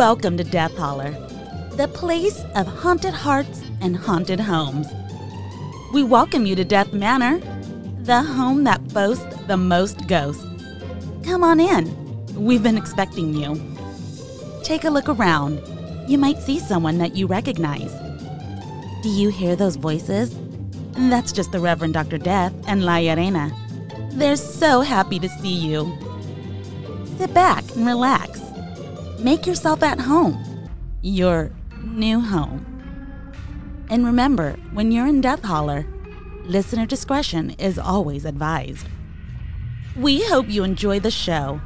Welcome to Death Holler, the place of haunted hearts and haunted homes. We welcome you to Death Manor, the home that boasts the most ghosts. Come on in. We've been expecting you. Take a look around. You might see someone that you recognize. Do you hear those voices? That's just the Reverend Dr. Death and La Arena. They're so happy to see you. Sit back and relax. Make yourself at home. Your new home. And remember, when you're in Death Holler, listener discretion is always advised. We hope you enjoy the show.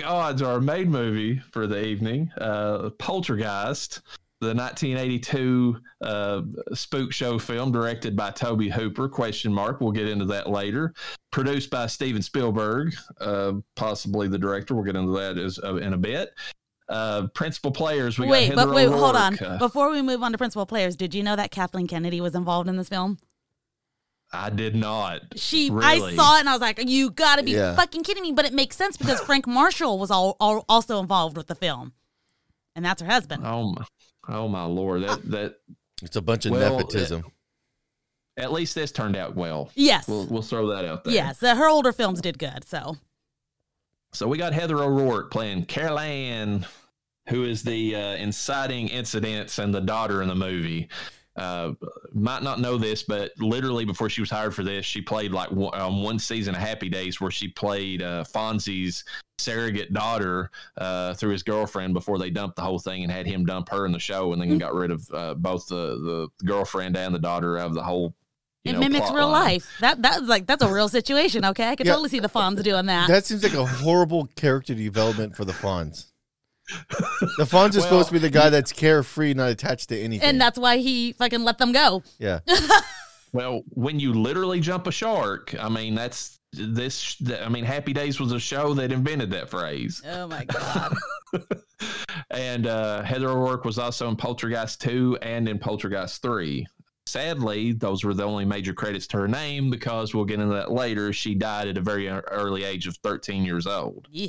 But Odds, to our main movie for the evening, uh, Poltergeist, the 1982 uh, spook show film directed by Tobe Hooper. Question mark. We'll get into that later. Produced by Steven Spielberg, uh, possibly the director. We'll get into that as, uh, in a bit. Uh, principal players. We wait, but wait, hold on. Uh, Before we move on to principal players, did you know that Kathleen Kennedy was involved in this film? I did not. She, Really? I saw it and I was like, "You got to be Yeah. fucking kidding me!" But it makes sense because Frank Marshall was all, all also involved with the film, and that's her husband. Oh my, oh my lord! That that It's a bunch of Well, nepotism. at least this turned out well. yes, We'll we'll throw that out there. yes. uh, her older films did good. So So we got Heather O'Rourke playing Carol Ann, who is the uh, inciting incidents and the daughter in the movie. Uh, might not know this, but literally before she was hired for this, she played like one, um, one season of Happy Days where she played uh, Fonzie's surrogate daughter uh, through his girlfriend before they dumped the whole thing and had him dump her in the show, and then got rid of uh, both the, the girlfriend and the daughter of the whole. You it know, mimics real line. life. That that's like that's a real situation. Okay, I can Yeah. totally see the Fonz doing that. That seems like a horrible character development for the Fonz. The Fonz is Well, supposed to be the guy that's carefree, not attached to anything. and that's why he fucking let them go. yeah, Well, when you literally jump a shark, I mean that's this. I mean, Happy Days was a show that invented that phrase. Oh my god. and uh, Heather O'Rourke was also in Poltergeist two and in Poltergeist three. Sadly, those were the only major credits to her name because we'll get into that later. She died at a very early age of 13 years old. yeah.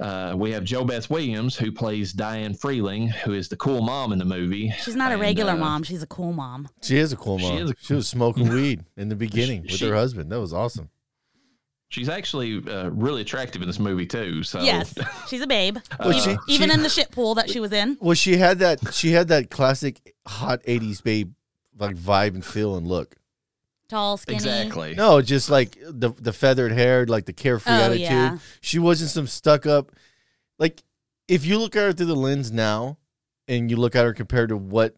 Uh, we have JoBeth Williams, who plays Diane Freeling, who is the cool mom in the movie. She's not a regular uh, mom. She's a cool mom. she is a cool She mom. is a she was smoking weed in the beginning with She- her husband. That was awesome. She's actually uh, really attractive in this movie too. So Yes, she's a babe. Well, even, she- even she- in the shit pool that she was in. Well, she had that. She had that classic hot '80s babe like vibe and feel and look. Tall, skinny. exactly. No, just like the the feathered hair, like the carefree Oh, attitude. yeah. She wasn't some stuck up. Like if you look at her through the lens now, and you look at her compared to what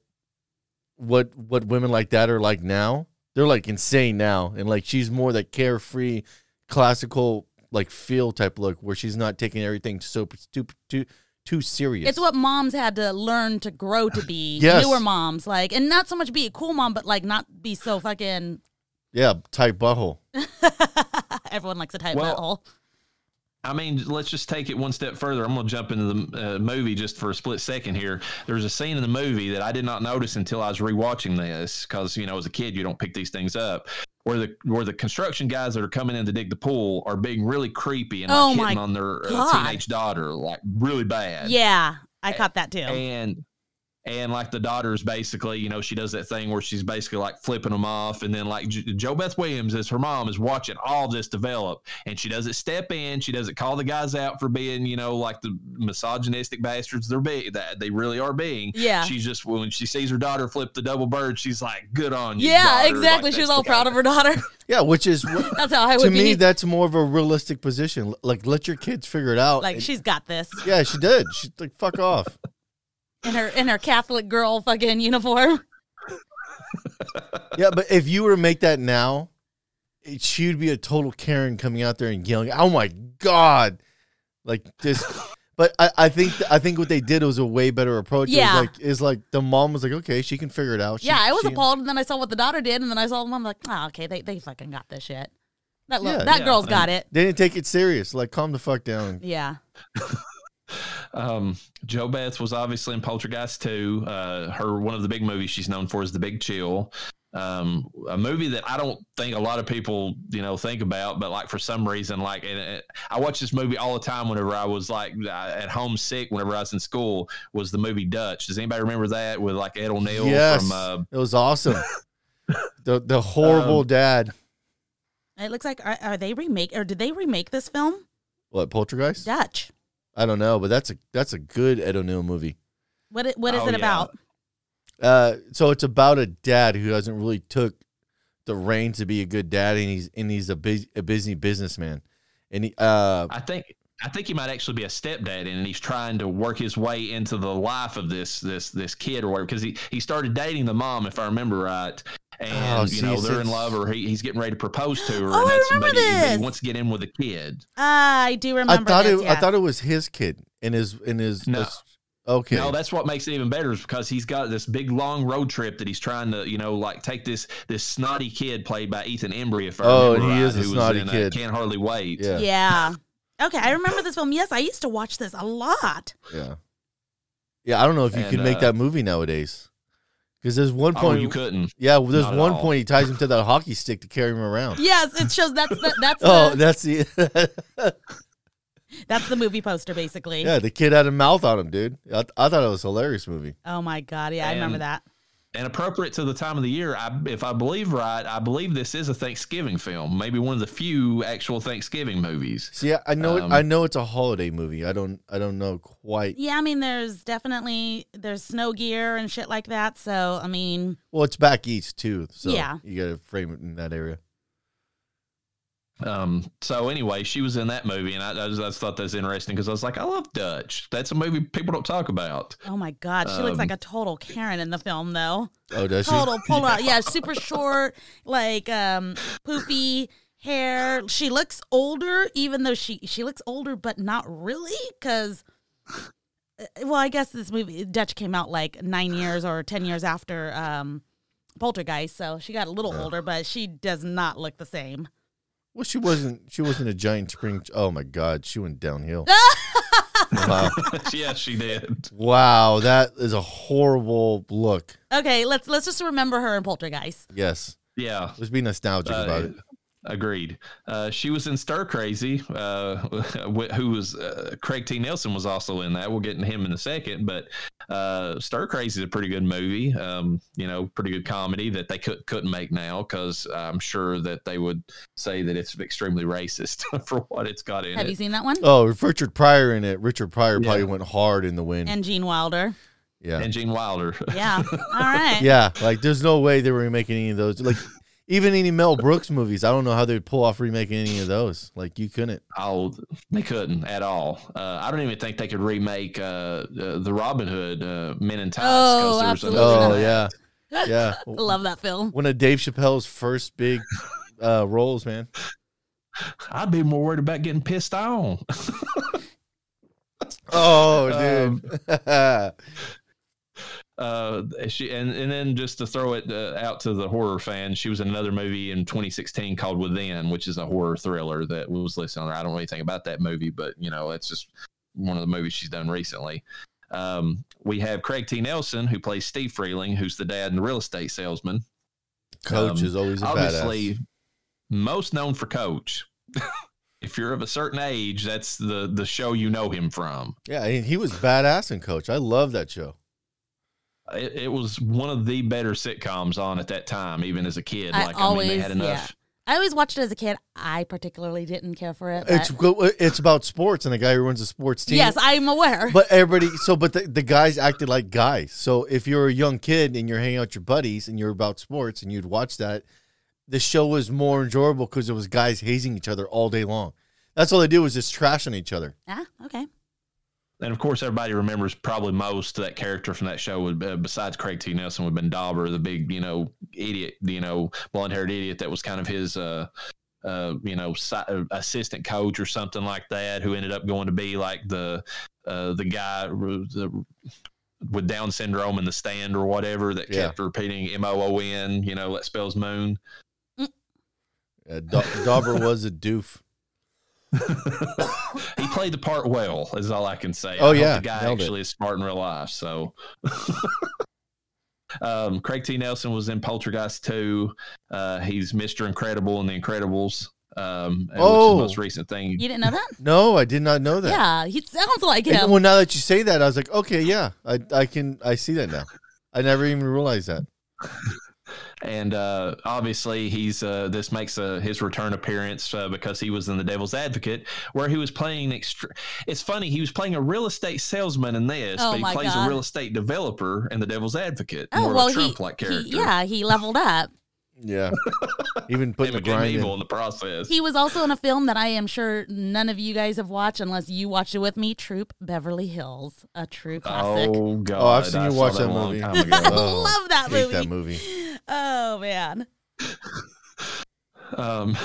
what what women like that are like now, they're like insane now, and like she's more that carefree, classical like feel type look where she's not taking everything so too too too serious. It's what moms had to learn to grow to be. Yes. Newer moms, like, and not so much be a cool mom, but like not be so fucking. Yeah, tight butthole. Everyone likes a tight Well, butthole. I mean, let's just take it one step further. I'm going to jump into the uh, movie just for a split second here. There's a scene in the movie that I did not notice until I was rewatching this because, you know, as a kid, you don't pick these things up. Where the where the construction guys that are coming in to dig the pool are being really creepy and like Oh hitting on their uh, teenage daughter, like really bad. Yeah, I caught that too. and and like the daughter's basically, you know, she does that thing where she's basically like flipping them off, and then like J- JoBeth Williams, as her mom, is watching all this develop, and she doesn't step in, she doesn't call the guys out for being, you know, like the misogynistic bastards they're being that they really are being. Yeah. she's just when she sees her daughter flip the double bird, she's like, "Good on you." yeah, daughter." exactly. Like, she was all proud of her daughter. Yeah, which is That's how I would to would me that's more of a realistic position. Like let your kids figure it out. like she's got this yeah, she did. She's like fuck off. In her in her Catholic girl fucking uniform. Yeah, but if you were to make that now, it, she would be a total Karen coming out there and yelling, "Oh my god!" Like this. But I, I think I think what they did was a way better approach. It Yeah. was like is like the mom was like, okay, she can figure it out. She- yeah, I was she- appalled, and then I saw what the daughter did, and then I saw the mom like, oh, okay, they, they fucking got this shit. That little, Yeah. that Yeah, girl's and- got it. They didn't take it serious. Like, calm the fuck down. Yeah. Um, JoBeth was obviously in Poltergeist 2. Uh, her one of the big movies she's known for is The Big Chill. Um, a movie that I don't think a lot of people, you know, think about, but like for some reason, like and it, I watched this movie all the time whenever I was like uh, at home sick, whenever I was in school, was the movie Dutch. Does anybody remember that with like Ed O'Neill Yes, from uh, it was awesome. the the horrible Um, dad. It looks like are, are they remake or did they remake this film? What Poltergeist? Dutch. I don't know, but that's a that's a good Ed O'Neill movie. What it, what is Oh, it yeah. about? Uh, so it's about a dad who hasn't really took the reins to be a good dad, and he's and he's a busy a busy businessman, and he uh I think I think he might actually be a stepdad, and he's trying to work his way into the life of this this this kid or whatever. Because he he started dating the mom, if I remember right, and Oh, you know they're in love, or he, he's getting ready to propose to her. Oh, and I remember but he, but this. he wants to get in with a kid. Ah, I do remember. I remember. thought this, it I thought it was his kid in his in his No. his- okay No, that's what makes it even better is because he's got this big long road trip that he's trying to, you know, like take this this snotty kid played by Ethan Embry, if I Oh, remember he right, is a who was snotty in, uh, kid. Can't hardly wait. yeah Yeah. Okay, I remember this film. Yes, I used to watch this a lot. yeah yeah I don't know if you And, can make uh, that movie nowadays because there's one oh, point you couldn't. yeah well, there's Not one all. point he ties him to that hockey stick to carry him around. Yes, it shows that's the, that's Oh, the, that's the that's the movie poster basically. yeah. The kid had a mouth on him, dude. I, I thought it was a hilarious movie. Oh my god, yeah, I remember that. And appropriate to the time of the year. I, if I believe right, I believe this is a Thanksgiving film, maybe one of the few actual Thanksgiving movies. See, I, I know it, Um, I know it's a holiday movie. I don't I don't know quite. Yeah, I mean, there's definitely there's snow gear and shit like that. So I mean, Well, it's back east too, so Yeah. you got to frame it in that area. Um, so anyway, she was in that movie, and I, I, just, I just thought that was interesting because I was like, I love Dutch. That's a movie people don't talk about. oh my god, she looks Um, like a total Karen in the film though. Oh, does she? Total polar, out. yeah, super short, like um poofy hair. She looks older, even though she she looks older, but not really, because. Well, I guess this movie Dutch came out like nine years or ten years after um, Poltergeist, so she got a little older, but she does not look the same. Well, she wasn't. She wasn't a giant spring. Oh my God, she went downhill. wow, yes, she did. wow, that is a horrible look. Okay, let's let's just remember her in Poltergeist. Yes, Yeah, let's be nostalgic Uh, about it. Agreed. Uh, she was in Stir Crazy, uh, who was uh, Craig T. Nelson was also in that. We'll get into him in a second, but uh, Stir Crazy is a pretty good movie. Um, you know, pretty good comedy that they could, couldn't make now because I'm sure that they would say that it's extremely racist for what it's got in it. Have it. you seen that one? Oh, with Richard Pryor in it. Richard Pryor Yeah. probably went hard in the wind. And Gene Wilder. yeah, and Gene Wilder. Yeah. All right. yeah. Like, there's no way they were making any of those. Like, even any Mel Brooks movies, I don't know how they'd pull off remaking any of those. Like, you couldn't. Oh, they couldn't at all. Uh, I don't even think they could remake uh, uh, the Robin Hood uh, Men in Tights. 'cause Oh, there's absolutely another- Oh yeah, yeah. Love that film. One of Dave Chappelle's first big uh, roles, man. I'd be more worried about getting pissed on. Oh, Um, dude. Uh she and and then just to throw it uh, out to the horror fans she was in another movie in 2016 called within which is a horror thriller that was listed on there i don't know anything about that movie but you know it's just one of the movies she's done recently um we have craig t nelson who plays steve freeling who's the dad and the real estate salesman Coach Um, is always a obviously badass. most known for coach if you're of a certain age that's the the show you know him from Yeah, he he was badass in Coach. I love that show. It, it was one of the better sitcoms on at that time, even as a kid. I Like, I, mean, always- they had enough. I always watched it as a kid. I particularly didn't care for it. It's it's about sports and a guy who runs a sports team. yes, I'm aware. But everybody, so but the, the guys acted like guys. So if you're a young kid and you're hanging out with your buddies and you're about sports and you'd watch that, the show was more enjoyable because it was guys hazing each other all day long. That's all they did was just trash on each other. ah, okay. And of course, everybody remembers probably most that character from that show. Would uh, besides Craig T. Nelson, would have been Dauber, the big, you know, idiot, you know, blonde haired idiot that was kind of his, uh, uh, you know, si- uh, assistant coach or something like that, who ended up going to be like the uh, the guy the, with Down syndrome in the stand or whatever that Yeah. kept repeating M O O N, you know, that spells moon. Uh, Dauber was a doof. he played the part well, is all I can say. Oh, I yeah, the guy nailed actually is smart in real life. So, um, Craig T. Nelson was in Poltergeist 2. Uh, he's Mr. Incredible in The Incredibles, um, which is Oh. the most recent thing. You didn't know that? No, I did not know that. Yeah, he sounds like And him. well, now that you say that, I was like, okay, yeah, I I can I see that now. I never even realized that. And uh, obviously he's uh, this makes uh, his return appearance uh, because he was in the Devil's Advocate, where he was playing. Extra- it's funny he was playing a real estate salesman in this, Oh but he plays God. a real estate developer in the Devil's Advocate. oh more well, of a he, Trump-like he character. yeah he leveled up. Yeah, even putting He the became grind evil in. in the process. He was also in a film that I am sure none of you guys have watched unless you watched it with me. Troop Beverly Hills, a true classic. Oh God! Oh, I've seen I you watch that that movie. I Oh, love that Hate movie. that movie. Oh man. Um,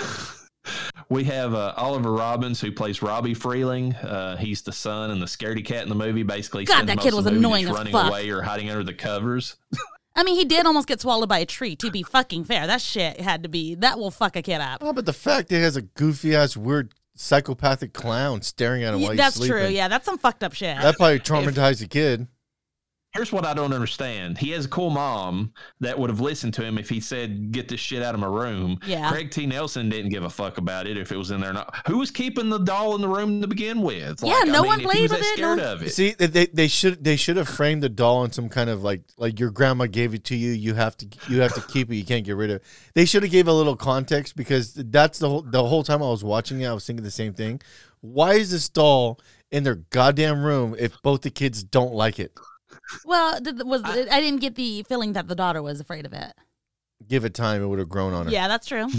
we have uh, Oliver Robbins who plays Robbie Freeling. Uh, he's the son and the scaredy cat in the movie. Basically, God, that kid was annoying just as running away or hiding under the covers. I mean, he did almost get swallowed by a tree. To be fucking fair, that shit had to be that will fuck a kid up. Oh, but the fact that he has a goofy ass, weird, psychopathic clown staring at him while that's he's sleeping. true. Yeah, that's some fucked up shit. That probably traumatized the kid. Here's what I don't understand. He has a cool mom that would have listened to him if he said, "Get this shit out of my room." Yeah. Craig T. Nelson didn't give a fuck about it if it was in there. or Not who was keeping the doll in the room to begin with? Yeah, no one if he played with it, no Scared one- of it. See, they they should they should have framed the doll in some kind of like like your grandma gave it to you. You have to you have to keep it. You can't get rid of it. They should have gave a little context because that's the whole the whole time I was watching it. I was thinking the same thing. Why is this doll in their goddamn room if both the kids don't like it? Well, did, was I, I didn't get the feeling that the daughter was afraid of it. Give it time, it would have grown on her. Yeah, that's true.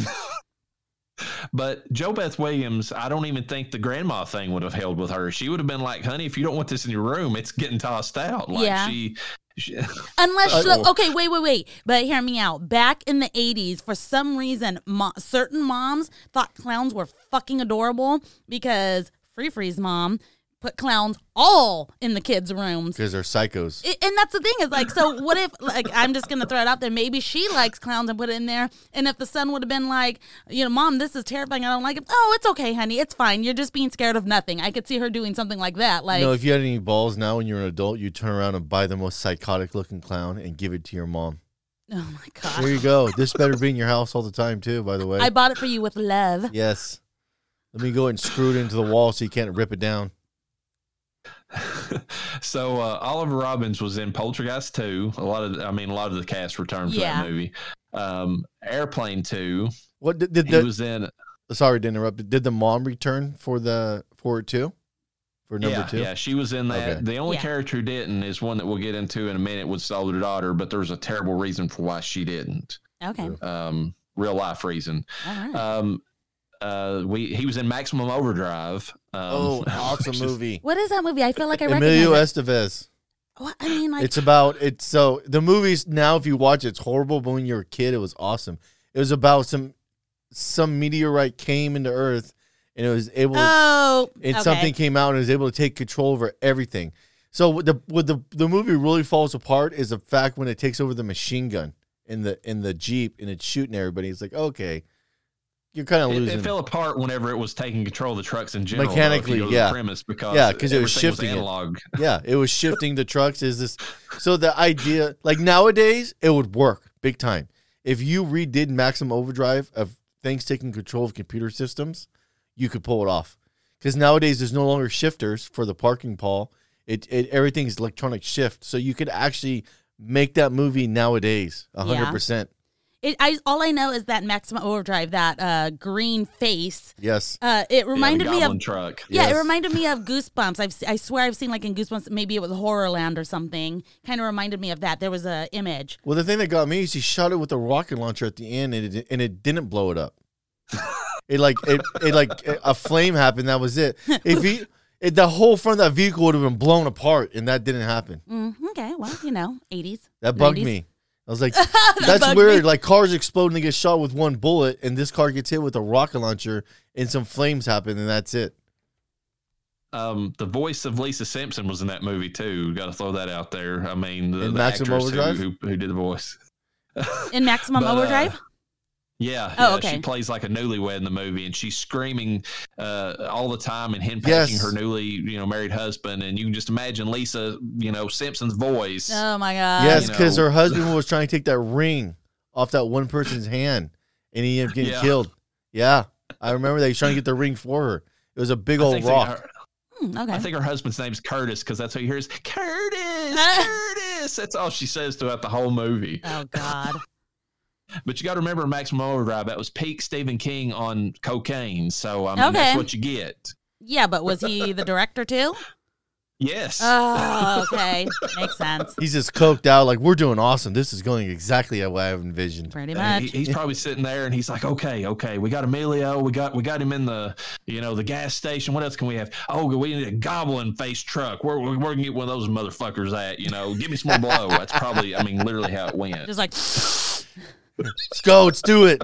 But JoBeth Williams, I don't even think the grandma thing would have held with her. She would have been like, "Honey, if you don't want this in your room, it's getting tossed out." Like Yeah. she, she Unless, Uh, so- okay, wait, wait, wait. But hear me out. Back in the 80s, for some reason, mo- certain moms thought clowns were fucking adorable because Free Free's mom put clowns all in the kids' rooms. because they're psychos. I- And that's the thing is like, so what if like I'm just gonna throw it out there? Maybe she likes clowns and put it in there. And if the son would have been like, you know, mom, this is terrifying. I don't like it. Oh, it's okay, honey. It's fine. You're just being scared of nothing. I could see her doing something like that. Like, know, if you had any balls now when you're an adult, you turn around and buy the most psychotic looking clown and give it to your mom. oh my god, There you go. this better be in your house all the time too. By the way, I bought it for you with love. yes. Let me go and screw it into the wall so you can't rip it down. so uh, Oliver Robbins was in Poltergeist 2. A lot of, I mean, a lot of the cast returned for Yeah. that movie. Um, Airplane 2. What did, did He the? was in. sorry to interrupt. Did the mom return for the for it too? For number yeah, two. yeah, she was in that. Okay. The only Yeah. character who didn't is one that we'll get into in a minute with the older daughter, but there's a terrible reason for why she didn't. Okay, Um, real life reason. all right. Um, uh, we he was in Maximum Overdrive. Um, Oh, awesome which is- movie. what is that movie? I feel like I Emilio recognize it. Estevez. What? I mean, like, It's about it's so the movies now. If you watch, it, it's horrible. But when you're a kid, it was awesome. It was about some some meteorite came into Earth, and it was able. oh, and okay. something came out and was able to take control over everything. So what the what the the movie really falls apart is the fact when it takes over the machine gun in the in the jeep and it's shooting everybody. It's like okay, you're kind of It, losing. it fell apart whenever it was taking control of the trucks in general. though, if you Mechanically, go to yeah. premise because Yeah, 'cause it was shifting it. analog. yeah, it was shifting the trucks. Is this so? The idea like nowadays it would work big time if you redid Maximum Overdrive of things taking control of computer systems, you could pull it off. Because nowadays there's no longer shifters for the parking pole. It, it everything's electronic shift, so you could actually make that movie nowadays, a hundred Yeah. percent. It, I all I know is that Maximum Overdrive, that uh, green face. Yes, Uh, it Yeah, reminded me of truck. yeah, it reminded me of Goosebumps. I've I swear I've seen like in Goosebumps, maybe it was Horrorland or something. Kind of reminded me of that. There was a image. Well, the thing that got me is he shot it with a rocket launcher at the end, and it and it didn't blow it up. it like it, it like a flame happened. That was it. If he, it, the whole front of that vehicle would have been blown apart, and that didn't happen. Mm, okay, well you know, eighties. That bugged 90s. me. I was like, that's weird. me. Like cars explode and they get shot with one bullet, and this car gets hit with a rocket launcher, and some flames happen, and that's it. Um, the voice of Lisa Simpson was in that movie too. Got to throw that out there. I mean, the, In the Maximum actress who, who, who did the voice. In Maximum But, uh, Overdrive? Yeah, Oh, yeah, okay. She plays like a newlywed in the movie, and she's screaming uh, all the time and henpecking Yes. her newly, you know, married husband. And you can just imagine Lisa, you know, Simpson's voice. oh my god. yes, because her husband was trying to take that ring off that one person's hand, and he ended up getting Yeah. killed. Yeah, I remember that. He was trying to get the ring for her. It was a big old think they- rock. her- Hmm, okay. I think her husband's name's Curtis because that's what he hears. Curtis, Curtis. That's all she says throughout the whole movie. oh god. But you got to remember, Maximum Overdrive. That was peak Stephen King on cocaine. So I mean, Okay. that's what you get. Yeah, but was he the director too? Yes. Oh, okay. Makes sense. He's just coked out. Like we're doing awesome. This is going exactly how I have envisioned. Pretty much. he- he's probably sitting there and he's like, okay, okay, we got Emilio, we got we got him in the you know the gas station. What else can we have? Oh, we need a goblin face truck. Where where, where can we get one of those motherfuckers at? You know, give me some more blow. That's probably, I mean, literally how it went. Just like Let's go. Let's do it.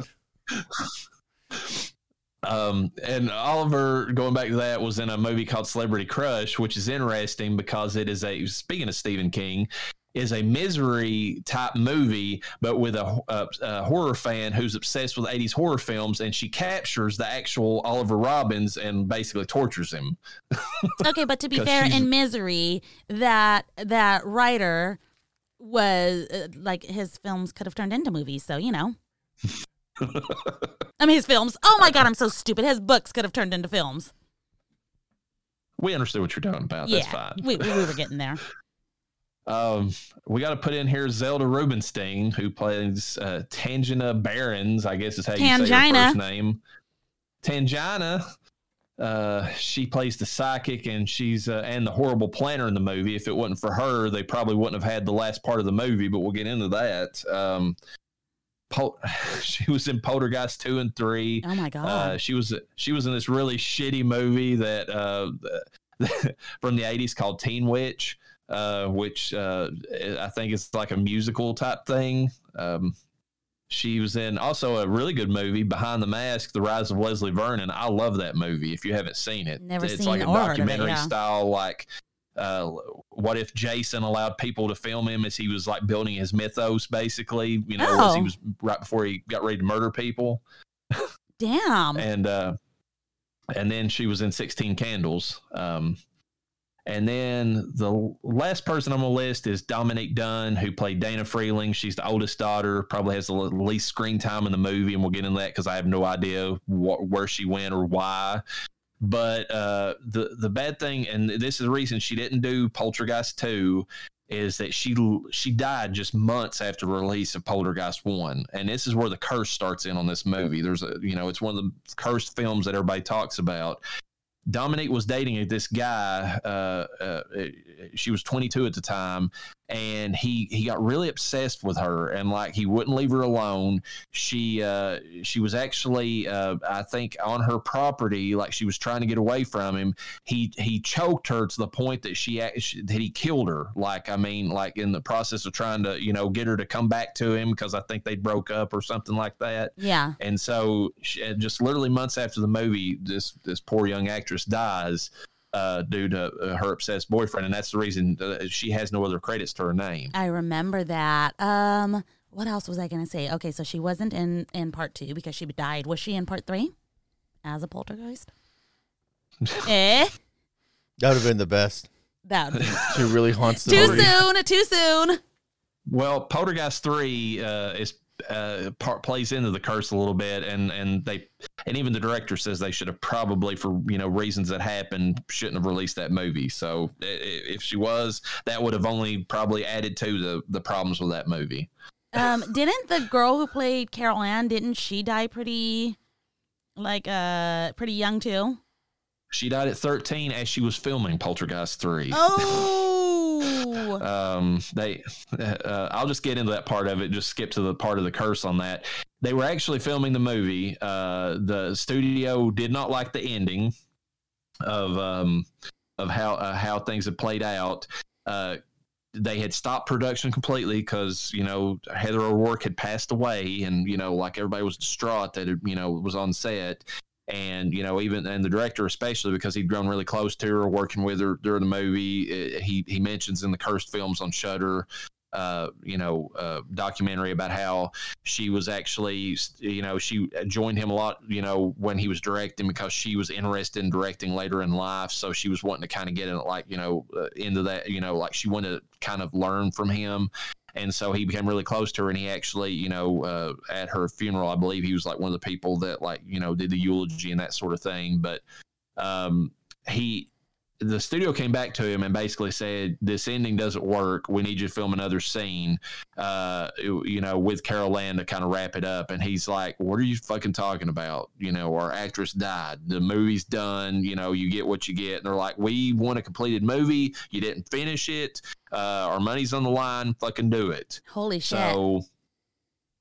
Um, and Oliver, going back to that, was in a movie called Celebrity Crush, which is interesting because it is a speaking of Stephen King, is a misery type movie, but with a, a, a horror fan who's obsessed with 80s horror films, and she captures the actual Oliver Robbins and basically tortures him. Okay, but to be fair, in Misery, that that writer was uh, like his films could have turned into movies, so you know. I mean, his films. Oh my god, I'm so stupid. His books could have turned into films. We understood what you're talking about. yeah, That's fine. we, we we were getting there. Um, we got to put in here Zelda Rubinstein, who plays uh, Tangina Barrons, I guess is how you say her Tangina. first name. Tangina. Uh, she plays the psychic, and she's uh, and the horrible planner in the movie. If it wasn't for her, they probably wouldn't have had the last part of the movie. But we'll get into that. Um, Pol- she was in Poltergeist two and three. Oh my god. Uh, she was she was in this really shitty movie that uh, from the '80s called Teen Witch, uh, which uh, I think is like a musical type thing. Um, she was in also a really good movie, Behind the Mask: The Rise of Leslie Vernon. I love that movie. If you haven't seen it, Never it's seen like a of it, documentary yeah. style, like. Uh, what if Jason allowed people to film him as he was like building his mythos, basically? You know, as he Oh. was right before he got ready to murder people Damn. and uh and then she was in 16 candles um and then the last person on the list is Dominique Dunne, who played Dana Freeling. She's the oldest daughter, probably has the least screen time in the movie, and we'll get into that because I have no idea wh- where she went or why. But uh, the the bad thing, and this is the reason she didn't do Poltergeist two, is that she she died just months after release of Poltergeist one, and this is where the curse starts in on this movie. There's a you know it's one of the cursed films that everybody talks about. Dominique was dating this guy. Uh, uh, she was 22 at the time, and he he got really obsessed with her, and like he wouldn't leave her alone. She uh, she was actually uh, I think on her property, like she was trying to get away from him. He he choked her to the point that she that he killed her. Like I mean, like in the process of trying to you know get her to come back to him because I think they broke up or something like that. yeah. And so, she, just literally months after the movie, this this poor young actress dies uh, due to uh, her obsessed boyfriend, and that's the reason uh, she has no other credits to her name. I remember that. Um, what else was I gonna say? Okay, so she wasn't in in part two because she died. Was she in part three as a poltergeist? eh, That would have been the best. that would be She really haunts the too movie. soon. Too soon. Well, Poltergeist three uh, is uh, part plays into the curse a little bit, and and they and even the director says they should have probably for you know reasons that happened shouldn't have released that movie. So if she was, that would have only probably added to the the problems with that movie. Um, didn't the girl who played Carol Ann? Didn't she die pretty, like, uh, pretty young too? She died at 13 as she was filming Poltergeist 3. Oh, Um, they, uh, I'll just get into that part of it. Just skip to the part of the curse on that. They were actually filming the movie. Uh, the studio did not like the ending of um, of how uh, how things had played out. Uh, they had stopped production completely because you know Heather O'Rourke had passed away, and you know like everybody was distraught that it, you know was on set, and you know even and the director especially because he'd grown really close to her, working with her during the movie. He he mentions in the cursed films on Shudder uh, you know, uh, documentary about how she was actually, you know, she joined him a lot, you know, when he was directing because she was interested in directing later in life. So she was wanting to kind of get in, like, you know, uh, into that, you know, like she wanted to kind of learn from him. And so he became really close to her, and he actually, you know, uh, at her funeral, I believe he was like one of the people that, like, you know, did the eulogy and that sort of thing. But um, he the studio came back to him and basically said, "This ending doesn't work. We need you to film another scene, uh, you know, with Carol Ann to kind of wrap it up." And he's like, "What are you fucking talking about? You know, our actress died. The movie's done. You know, you get what you get." And they're like, "We want a completed movie. You didn't finish it. Uh, our money's on the line. Fucking do it." Holy shit! So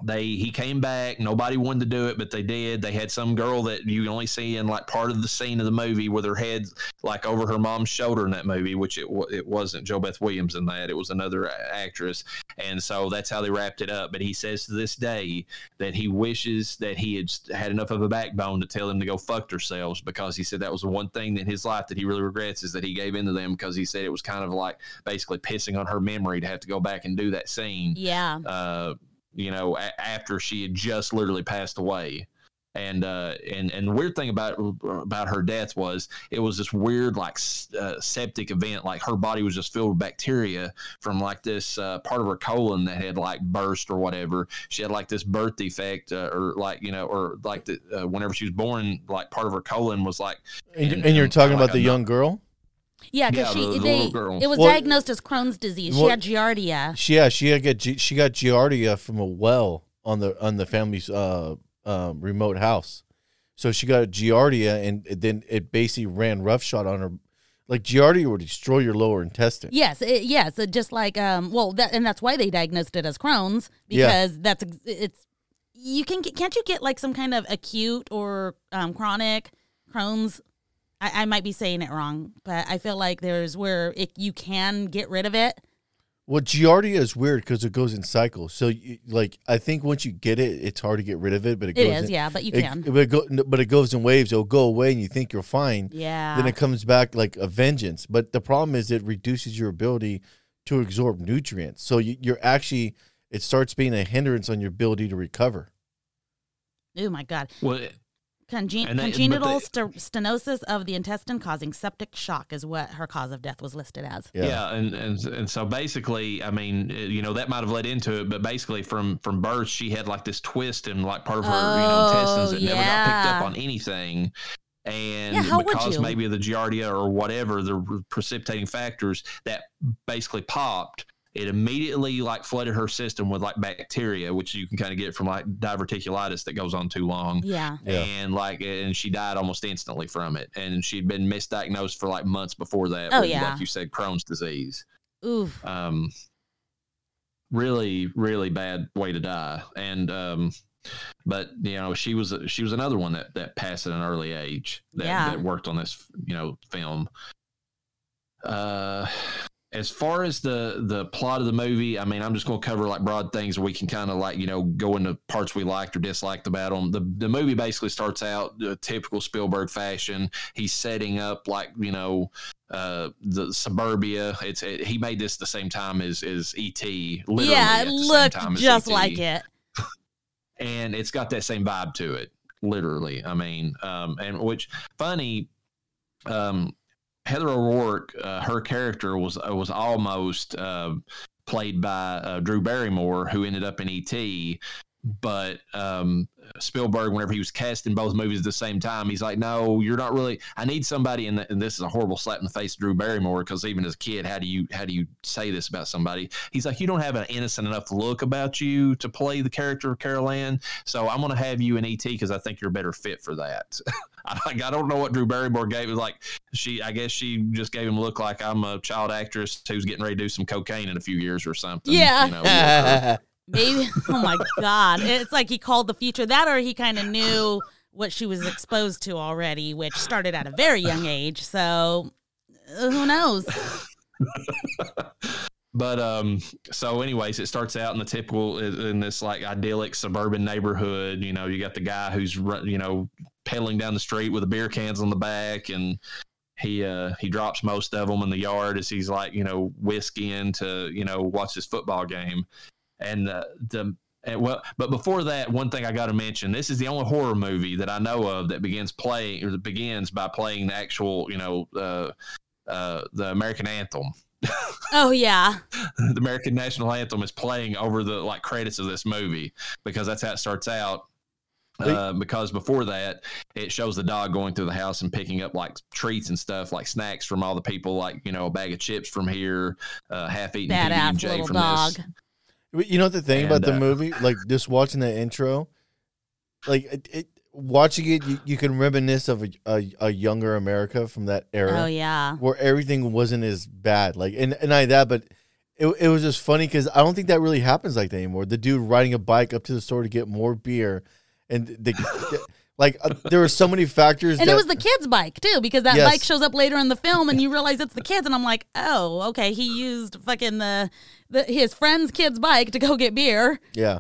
they he came back. Nobody wanted to do it but they did. They had some girl that you only see in like part of the scene of the movie with her head like over her mom's shoulder in that movie which it, it wasn't JoBeth Williams in that. It was another actress. And so that's how they wrapped it up. But he says to this day that he wishes that he had had enough of a backbone to tell them to go fuck themselves because he said that was the one thing in his life that he really regrets is that he gave into them because he said it was kind of like basically pissing on her memory to have to go back and do that scene. Yeah. Uh you know, a- after she had just literally passed away. And uh, and and the weird thing about about her death was it was this weird like uh, septic event. Like her body was just filled with bacteria from like this uh, part of her colon that had like burst or whatever. She had like this birth defect uh, or like you know or like the, uh, whenever she was born, like part of her colon was like. And, and, and you're talking like about the young girl. Yeah, because Yeah, she the- the they girl. it was Well- diagnosed as Crohn's disease. she had giardia. She, yeah, she got Gi- she got giardia from a well on the on the family's uh, um, remote house. So she got giardia, and then it basically ran roughshod on her. Like giardia would destroy your lower intestine. Yes, it, yes, it just like um well that and that's why they diagnosed it as Crohn's Yeah. because that's it's you can get, can't you get like some kind of acute or um, chronic Crohn's I, I might be saying it wrong, but I feel like there's where it, you can get rid of it. Well, giardia is weird because it goes in cycles. So, you, like, I think once you get it, it's hard to get rid of it. But it, It goes is, in, yeah, but you it- can. but, it go, but it goes in waves. It'll go away, and you think you're fine. Yeah. Then it comes back like a vengeance. But the problem is, it reduces your ability to absorb nutrients. So you, you're actually, it starts being a hindrance on your ability to recover. oh my god. Well, Congen- And they- congenital they- st- stenosis of the intestine causing septic shock is what her cause of death was listed as. Yeah. Yeah, and, and and so basically, I mean, uh, you know, that might have led into it, but basically, from from birth, she had like this twist in like part of her you know intestines that Oh, never got picked up on anything. And Yeah, because maybe of the giardia or whatever the precipitating factors that basically popped, it immediately like flooded her system with like bacteria, which you can kind of get from like diverticulitis that goes on too long Yeah. Yeah. and like and she died almost instantly from it and she'd been misdiagnosed for like months before that Oh, with, yeah. like you said crohn's disease Oof. um really really bad way to die and um but you know she was she was another one that that passed at an early age that, Yeah. that worked on this you know film uh as far as the the plot of the movie i mean i'm just going to cover like broad things where we can kind of like you know go into parts we liked or disliked about them the, the movie basically starts out the typical spielberg fashion. He's setting up like you know uh the suburbia. It's it, he made this the same time as as et literally yeah, it looked just like it. and it's got that same vibe to it literally i mean um and which funny um heather o'rourke uh, her character was uh, was almost uh, played by uh, drew barrymore who ended up in et but um Spielberg, whenever he was casting both movies at the same time, he's like, "No, you're not really. I need somebody." And, and this is a horrible slap in the face, to Drew Barrymore, because even as a kid, how do you how do you say this about somebody? He's like, "You don't have an innocent enough look about you to play the character of Carol Ann, so I'm going to have you in ET because I think you're a better fit for that." I, like, I don't know what Drew Barrymore gave. Like she, I guess she just gave him a look like I'm a child actress who's getting ready to do some cocaine in a few years or something. Yeah. you know. Maybe. Oh my God. It's like he called the future that, or he kind of knew what she was exposed to already, which started at a very young age. So uh, who knows? but um, so anyways, it starts out in the typical in this like idyllic suburban neighborhood. You know, you got the guy who's you know pedaling down the street with the beer cans on the back, and he uh he drops most of them in the yard as he's like you know whisking to you know watch his football game, and the the and well, but before that, one thing I got to mention: this is the only horror movie that I know of that begins playing or that begins by playing the actual, you know, uh, uh, the American anthem. Oh yeah. the American national anthem is playing over the like credits of this movie because that's how it starts out. Uh, because before that, it shows the dog going through the house and picking up like treats and stuff, like snacks from all the people, like you know, a bag of chips from here, uh, half-eaten Badass PB&J from dog. this. You know the thing about the uh, movie, like just watching the intro, like it, it watching it, you, you can reminisce of a, a, a younger America from that era. Oh yeah. where everything wasn't as bad. Like, and, and not that, but it, it was just funny because I don't think that really happens like that anymore. The dude riding a bike up to the store to get more beer, and the like, uh, there were so many factors. And that, it was the kid's bike too, because that Yes. bike shows up later in the film, and you realize it's the kids, and I'm like, oh, okay, he used fucking the, the his friend's kid's bike to go get beer. yeah,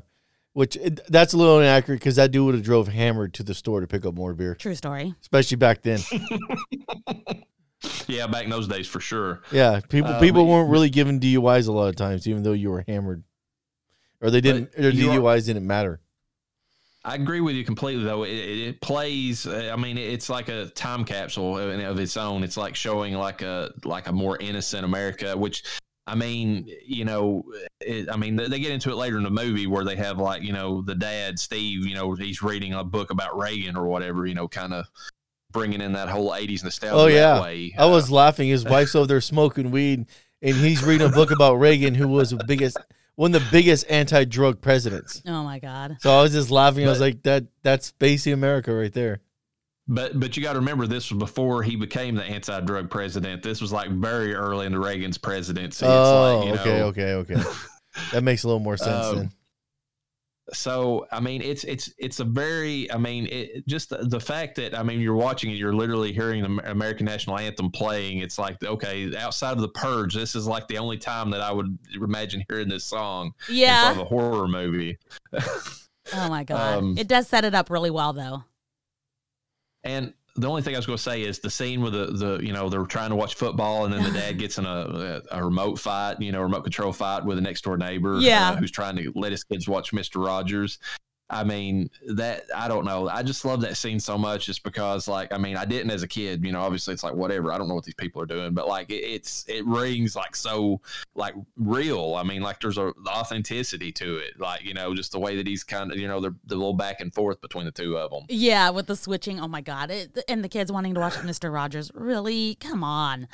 which it, that's a little inaccurate because that dude would have drove hammered to the store to pick up more beer, True story. especially back then. Yeah, back in those days for sure. Yeah, people Uh, people but- weren't really given DUIs a lot of times, even though you were hammered, or they didn't. Their you are- DUIs didn't matter. I agree with you completely, though. It, it, plays. uh, I mean, it's like a time capsule of, its own. It's like showing like a like a more innocent America. Which, I mean, you know, it, I mean, they get into it later in the movie where they have like you know the dad Steve. You know, he's reading a book about Reagan or whatever. You know, kind of bringing in that whole '80s nostalgia. Oh, yeah. way. I was laughing. His wife's over there smoking weed, and he's reading a book about Reagan, who was the biggest, one of the biggest anti-drug presidents. Oh my god. So I was just laughing. I was like, "That that's basic America right there." But but you got to remember this was before he became the anti-drug president. This was like very early in the Reagan's presidency. It's oh, like, you okay, know, okay, okay. That makes a little more sense Um, then. So i mean it's it's it's a very i mean it, just the, the fact that i mean you're watching it you're literally hearing the american national anthem playing it's like okay outside of the purge this is like the only time that i would imagine hearing this song Yeah. of a horror movie Oh my god. Um, it does set it up really well though. and the only thing I was going to say is the scene with the, the you know they're trying to watch football and then the dad gets in a, a remote fight you know remote control fight with a next door neighbor Yeah. uh, who's trying to let his kids watch Mister Rogers. I mean that I don't know. I just love that scene so much just because like I mean I didn't as a kid. You know obviously it's like whatever. I don't know what these people are doing, but like it, it's it rings like so like real. I mean like there's a the authenticity to it. Like you know just the way that he's kind of you know the the little back and forth between the two of them. Yeah, with the switching. Oh my god. It, and the kids wanting to watch Mr. Rogers. Really? Come on.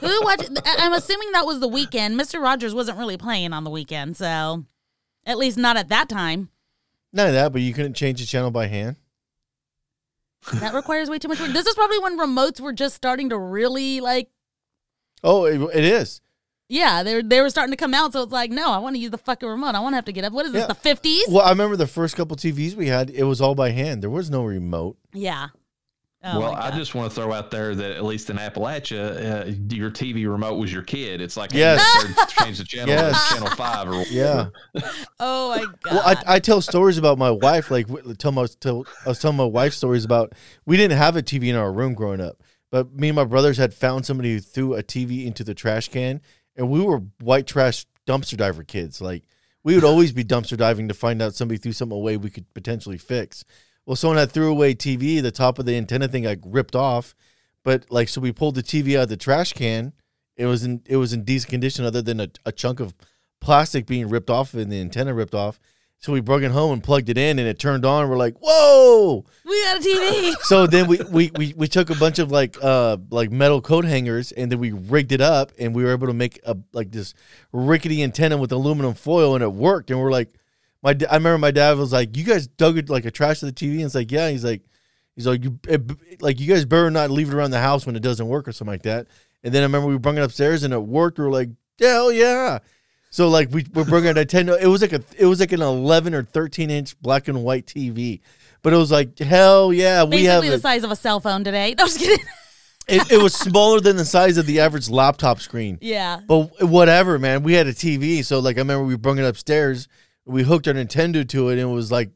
Who watched I'm assuming that was the weekend. Mr. Rogers wasn't really playing on the weekend, so at least not at that time. None of that, but you couldn't change the channel by hand. That requires way too much work. This is probably when remotes were just starting to really like Oh, it, it is. yeah, they were, they were starting to come out. So it's like, no, I want to use the fucking remote. I want to have to get up. What is this? Yeah. The fifties? Well, I remember the first couple TVs we had. It was all by hand. There was no remote. Yeah. Oh well, I just want to throw out there that at least in Appalachia, uh, your TV remote was your kid. It's like Yes. hey, change the channel Yes. to channel five or Yeah. Oh my god. Well, I, I tell stories about my wife. Like, tell my tell, I was telling my wife stories about. We didn't have a TV in our room growing up, but me and my brothers had found somebody who threw a TV into the trash can, and we were white trash dumpster diver kids. Like, we would always be dumpster diving to find out somebody threw something away we could potentially fix. Well, someone had threw away TV. The top of the antenna thing like ripped off, but like so we pulled the TV out of the trash can. It was in it was in decent condition, other than a, a chunk of plastic being ripped off and the antenna ripped off. So we brought it home and plugged it in, and it turned on. We're like, "Whoa!" we got a TV. So then we, we, we, we took a bunch of like uh like metal coat hangers, and then we rigged it up, and we were able to make a like this rickety antenna with aluminum foil, and it worked. And we're like, my I remember my dad was like, "You guys dug it like a trash to the TV," and it's like, "Yeah." He's like, he's like, "You it, like you guys better not leave it around the house when it doesn't work or something like that." And then I remember we brought it upstairs, and it worked. We were like, "Hell yeah!" So like we we're bringing a ten. It was like a it was like an eleven or thirteen inch black and white TV, but it was like hell yeah. We have the it. size of a cell phone today. No, just kidding. it, it was smaller than the size of the average laptop screen. Yeah. But whatever, man. We had a TV, so like I remember we brought it upstairs. We hooked our Nintendo to it, and it was like,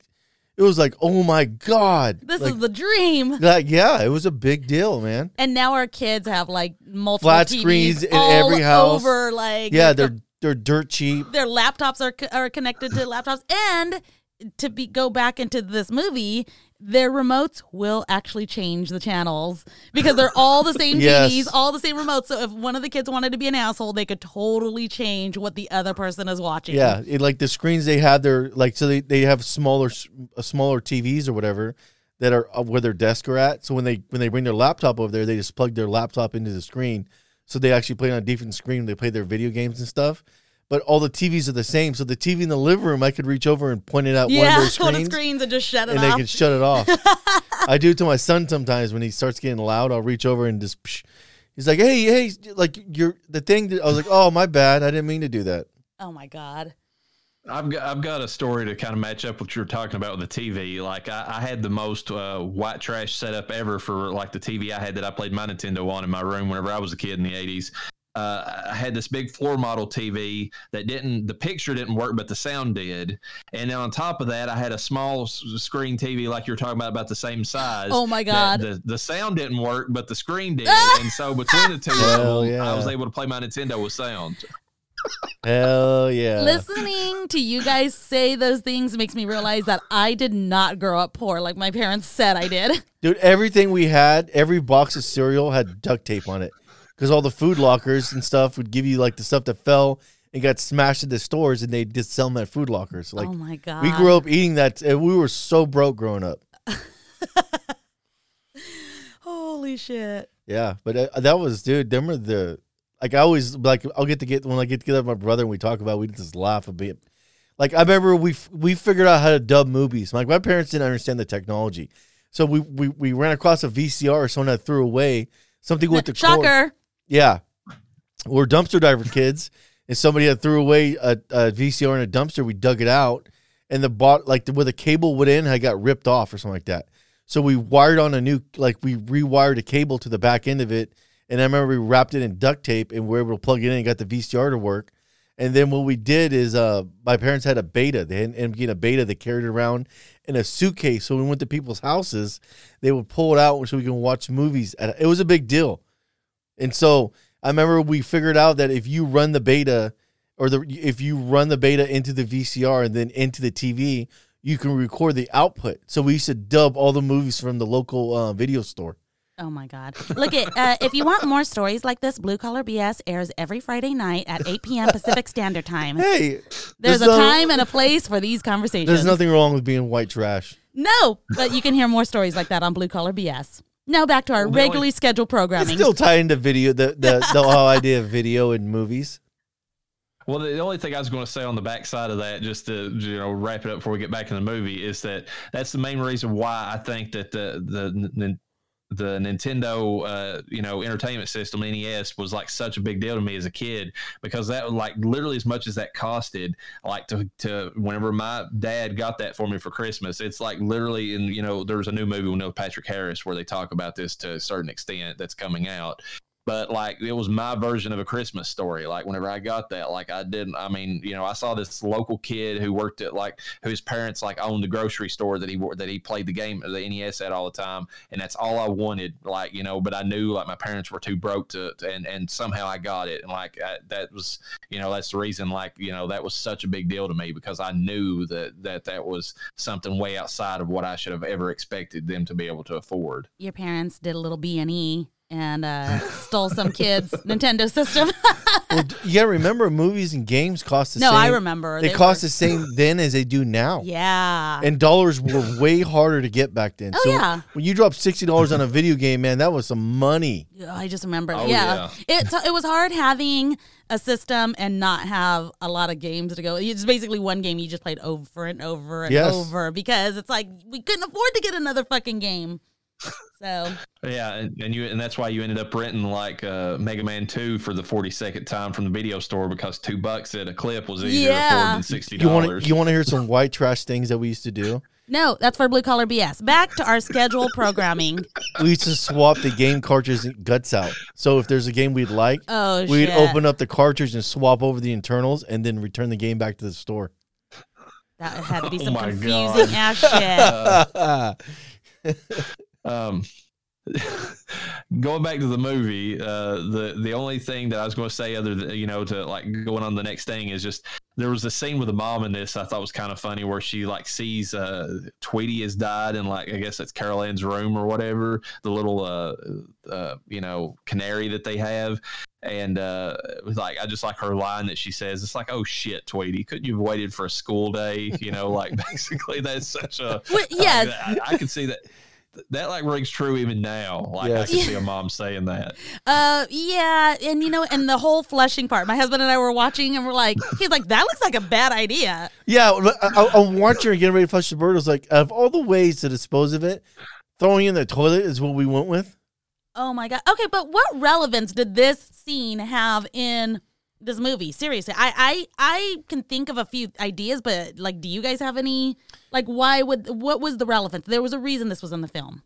it was like, oh my god, This like, is the dream. like yeah, it was a big deal, man. And now our kids have like multiple Flat TVs screens in every house. Over like Yeah, they're they're dirt cheap. their laptops are are connected to laptops, and to be go back into this movie, their remotes will actually change the channels because they're all the same Yes. TVs, all the same remotes. So if one of the kids wanted to be an asshole, they could totally change what the other person is watching. Yeah, it, like the screens they have, they're like so they, they have smaller uh, smaller TVs or whatever that are uh, where their desk are at. So when they when they bring their laptop over there, they just plug their laptop into the screen. So they actually play on a different screen. They play their video games and stuff. But all the TVs are the same. So the TV in the living room, I could reach over and point it at one Yeah, of those on the screens, screens and just shut it and they off. can shut it off. I do it to my son sometimes when he starts getting loud. I'll reach over and just. Psh. He's like, "Hey, hey, like you're the thing." That, I was like, "Oh, my bad. I didn't mean to do that." oh my god. I've got I've got a story to kind of match up what you were talking about with the TV. Like I, I had the most uh, white trash setup ever for like the TV I had that I played my Nintendo on in my room whenever I was a kid in the eighties. Uh, I had this big floor model TV that didn't the picture didn't work, but the sound did. And then on top of that, I had a small screen TV like you were talking about, about the same size. Oh my god. The, the sound didn't work, but the screen did. and so between the two of Hell them, yeah. I was able to play my Nintendo with sound. Hell yeah! Listening to you guys say those things makes me realize that I did not grow up poor like my parents said I did. Dude, everything we had, every box of cereal had duct tape on it. Because all the food lockers and stuff would give you like the stuff that fell and got smashed at the stores and they just sell them at food lockers. Like oh my god. we grew up eating that and we were so broke growing up. Holy shit. Yeah, but uh, that was dude, them were the like I always like I'll get to get when I get together with my brother and we talk about it, we just laugh a bit. Like I remember we f- we figured out how to dub movies. Like my parents didn't understand the technology. So we we, we ran across a VCR or someone that threw away something with the cord. Yeah. We're dumpster diver kids, and somebody had threw away a, a VCR in a dumpster. We dug it out, and the bot like the, where the cable went in had got ripped off or something like that. So we wired on a new like we rewired a cable to the back end of it, and I remember we wrapped it in duct tape and we were able to plug it in and got the VCR to work. And then what we did is uh my parents had a beta. They had ended up getting a beta. They carried it around in a suitcase. So we went to people's houses, they would pull it out so we can watch movies. It was a big deal. And so I remember we figured out that if you run the beta or the if you run the beta into the VCR and then into the TV, you can record the output. So we used to dub all the movies from the local uh, video store. Oh my God. Look at uh, if you want more stories like this, Blue Collar BS airs every Friday night at 8 p.m. Pacific Standard Time. Hey, There's a no- time and a place for these conversations. There's nothing wrong with being white trash. No, but you can hear more stories like that on Blue Collar BS. Now back to our Well, the only- regularly scheduled It's programming. still tied into video the the, the whole idea of video and movies. Well, the only thing I was going to say on the backside of that, just to you know wrap it up before we get back in the movie, is that that's the main reason why I think that the the the, the Nintendo uh, you know entertainment system NES was like such a big deal to me as a kid because that like literally as much as that costed, like to to whenever my dad got that for me for Christmas, it's like literally in you know there's a new movie with Patrick Harris where they talk about this to a certain extent that's coming out but like it was my version of a Christmas story. Like whenever I got that, like I didn't. I mean, you know, I saw this local kid who worked at like whose parents like owned the grocery store that he that he played the game the NES at all the time, and that's all I wanted. Like you know, but I knew like my parents were too broke to, to and and somehow I got it, and like I, that was you know that's the reason like you know that was such a big deal to me because I knew that that that was something way outside of what I should have ever expected them to be able to afford. Your parents did a little B and E and uh, stole some kids' Nintendo system. Well, d- you gotta remember, movies and games cost the no, same. No, I remember. They, were- cost the same then as they do now. Yeah. And dollars were way harder to get back then. Oh, so yeah. when you dropped sixty dollars on a video game, man, that was some money. Yeah, I just remember. Oh, yeah, it it was hard having a system and not have a lot of games to go. It's basically one game you just played over and over and Yes. over because it's like we couldn't afford to get another fucking game. So Yeah, and, and you and that's why you ended up renting like uh, Mega Man Two for the forty second time from the video store because two bucks at a clip was easier Yeah. than sixty You want to dollars. you want to hear some white trash things that we used to do? No, that's for blue collar BS. Back to our schedule programming. We used to swap the game cartridge guts out. So if there's a game we'd like, Oh we'd shit! open up the cartridge and swap over the internals, and then return the game back to the store. That had to be Oh some my confusing God. ass shit. um going back to the movie uh the the only thing that i was going to say other than you know to like going on the next thing is just there was a scene with the mom in this i thought was kind of funny where she like sees uh tweety has died in like i guess that's carol anne's room or whatever the little uh uh you know canary that they have and uh it was like i just like her line that she says it's like oh shit tweety couldn't you have waited for a school day you know like basically that's such a Well, yes. I, I can see that. That like rings true even now. Like Yes. I can see a mom saying that. Uh, yeah, and you know, and the whole flushing part. My husband and I were watching, and we're like, he's like, that looks like a bad idea. Yeah, I, I- I'm watching her getting ready to flush the bird. I was like, of all the ways to dispose of it, throwing it in the toilet is what we went with. Oh my god. Okay, but what relevance did this scene have in this movie? Seriously, I I I can think of a few ideas, but like, do you guys have any? Like, why would what was the relevance? There was a reason this was in the film.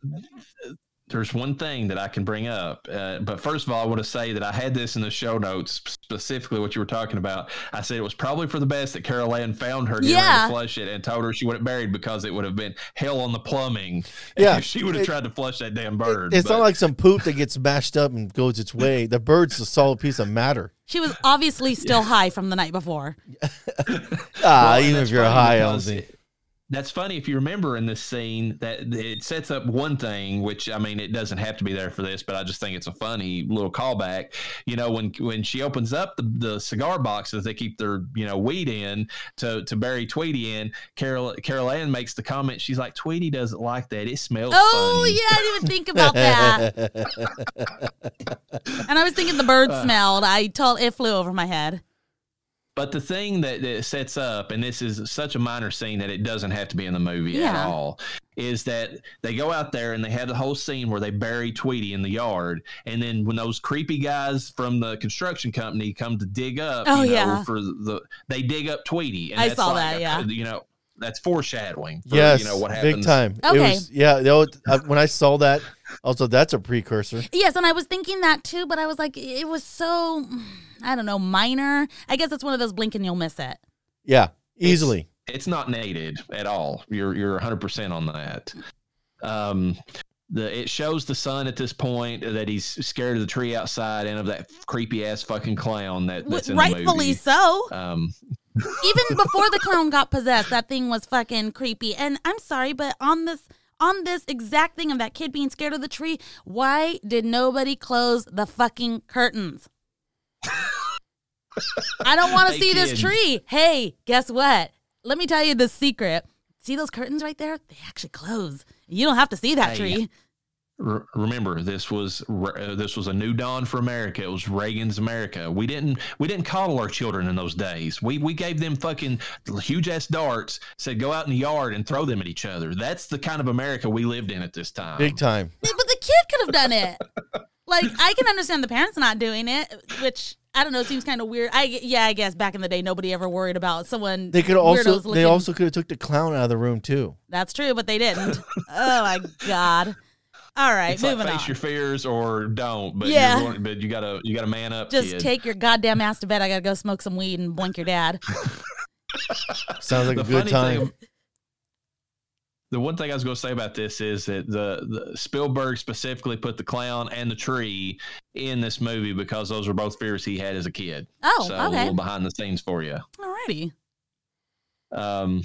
There's one thing that I can bring up, uh, but first of all, I want to say that I had this in the show notes specifically what you were talking about. I said it was probably for the best that Carol Anne found her, getting ready Yeah. to flush it, and told her she wouldn't buried because it would have been hell on the plumbing. Yeah. if she would have It- tried to flush that damn bird. It's but- not like some poop that gets mashed up and goes its way. The bird's a solid piece of matter. She was obviously still high from the night before. Ah, Well, and even if you're high, I don't because think. That's funny if you remember in this scene that it sets up one thing, which I mean it doesn't have to be there for this, but I just think it's a funny little callback. You know, when when she opens up the, the cigar box that they keep their you know weed in to to bury Tweety in, Carol Carol Anne makes the comment. She's like, Tweety doesn't like that. It smells. Oh funny. yeah, I didn't even think about that. And I was thinking the bird Uh. smelled. I told it flew over my head. But the thing that, that sets up, and this is such a minor scene that it doesn't have to be in the movie at all, is that they go out there and they have the whole scene where they bury Tweety in the yard, and then when those creepy guys from the construction company come to dig up, Oh, you know, yeah. for the they dig up Tweety, and I that's saw like that, a- yeah. you know, that's foreshadowing. For, yes, you know what happens. big time. It Okay. was, yeah, you know, uh, when I saw that, also that's a precursor. Yes, and I was thinking that too, but I was like, it was so, I don't know, minor. I guess it's one of those blink and you'll miss it. Yeah, easily. it's not needed at all. You're you're 100 percent on that. Um, the it shows the son at this point that he's scared of the tree outside and of that creepy ass fucking clown that, that's in the Rightfully movie. so. Um, Even before the clown got possessed, that thing was fucking creepy. And I'm sorry, but on this on this exact thing of that kid being scared of the tree, why did nobody close the fucking curtains? I don't want to see this tree. Hey, guess what? Let me tell you the secret. See those curtains right there? They actually close. You don't have to see that Hey. tree. Re- remember, this was re- uh, this was a new dawn for America. It was Reagan's America. We didn't we didn't coddle our children in those days. We we gave them fucking huge ass darts. Said go out in the yard and throw them at each other. That's the kind of America we lived in at this time. Big time. Yeah, But the kid could have done it. Like I can understand the parents not doing it, which I don't know seems kind of weird. I yeah, I guess back in the day nobody ever worried about someone. They could also they also could have took the clown out of the room too. That's true, but they didn't. oh my god! All right, It's like face on. your fears or don't, but Yeah. you're going, but you gotta you gotta man up. Just kid. take your goddamn ass to bed. I gotta go smoke some weed and blink your dad. Sounds like the a good time. thing. The one thing I was going to say about this is that the, the Spielberg specifically put the clown and the tree in this movie because those were both fears he had as a kid. Oh, so a okay. little behind the scenes for you. Alrighty. Um,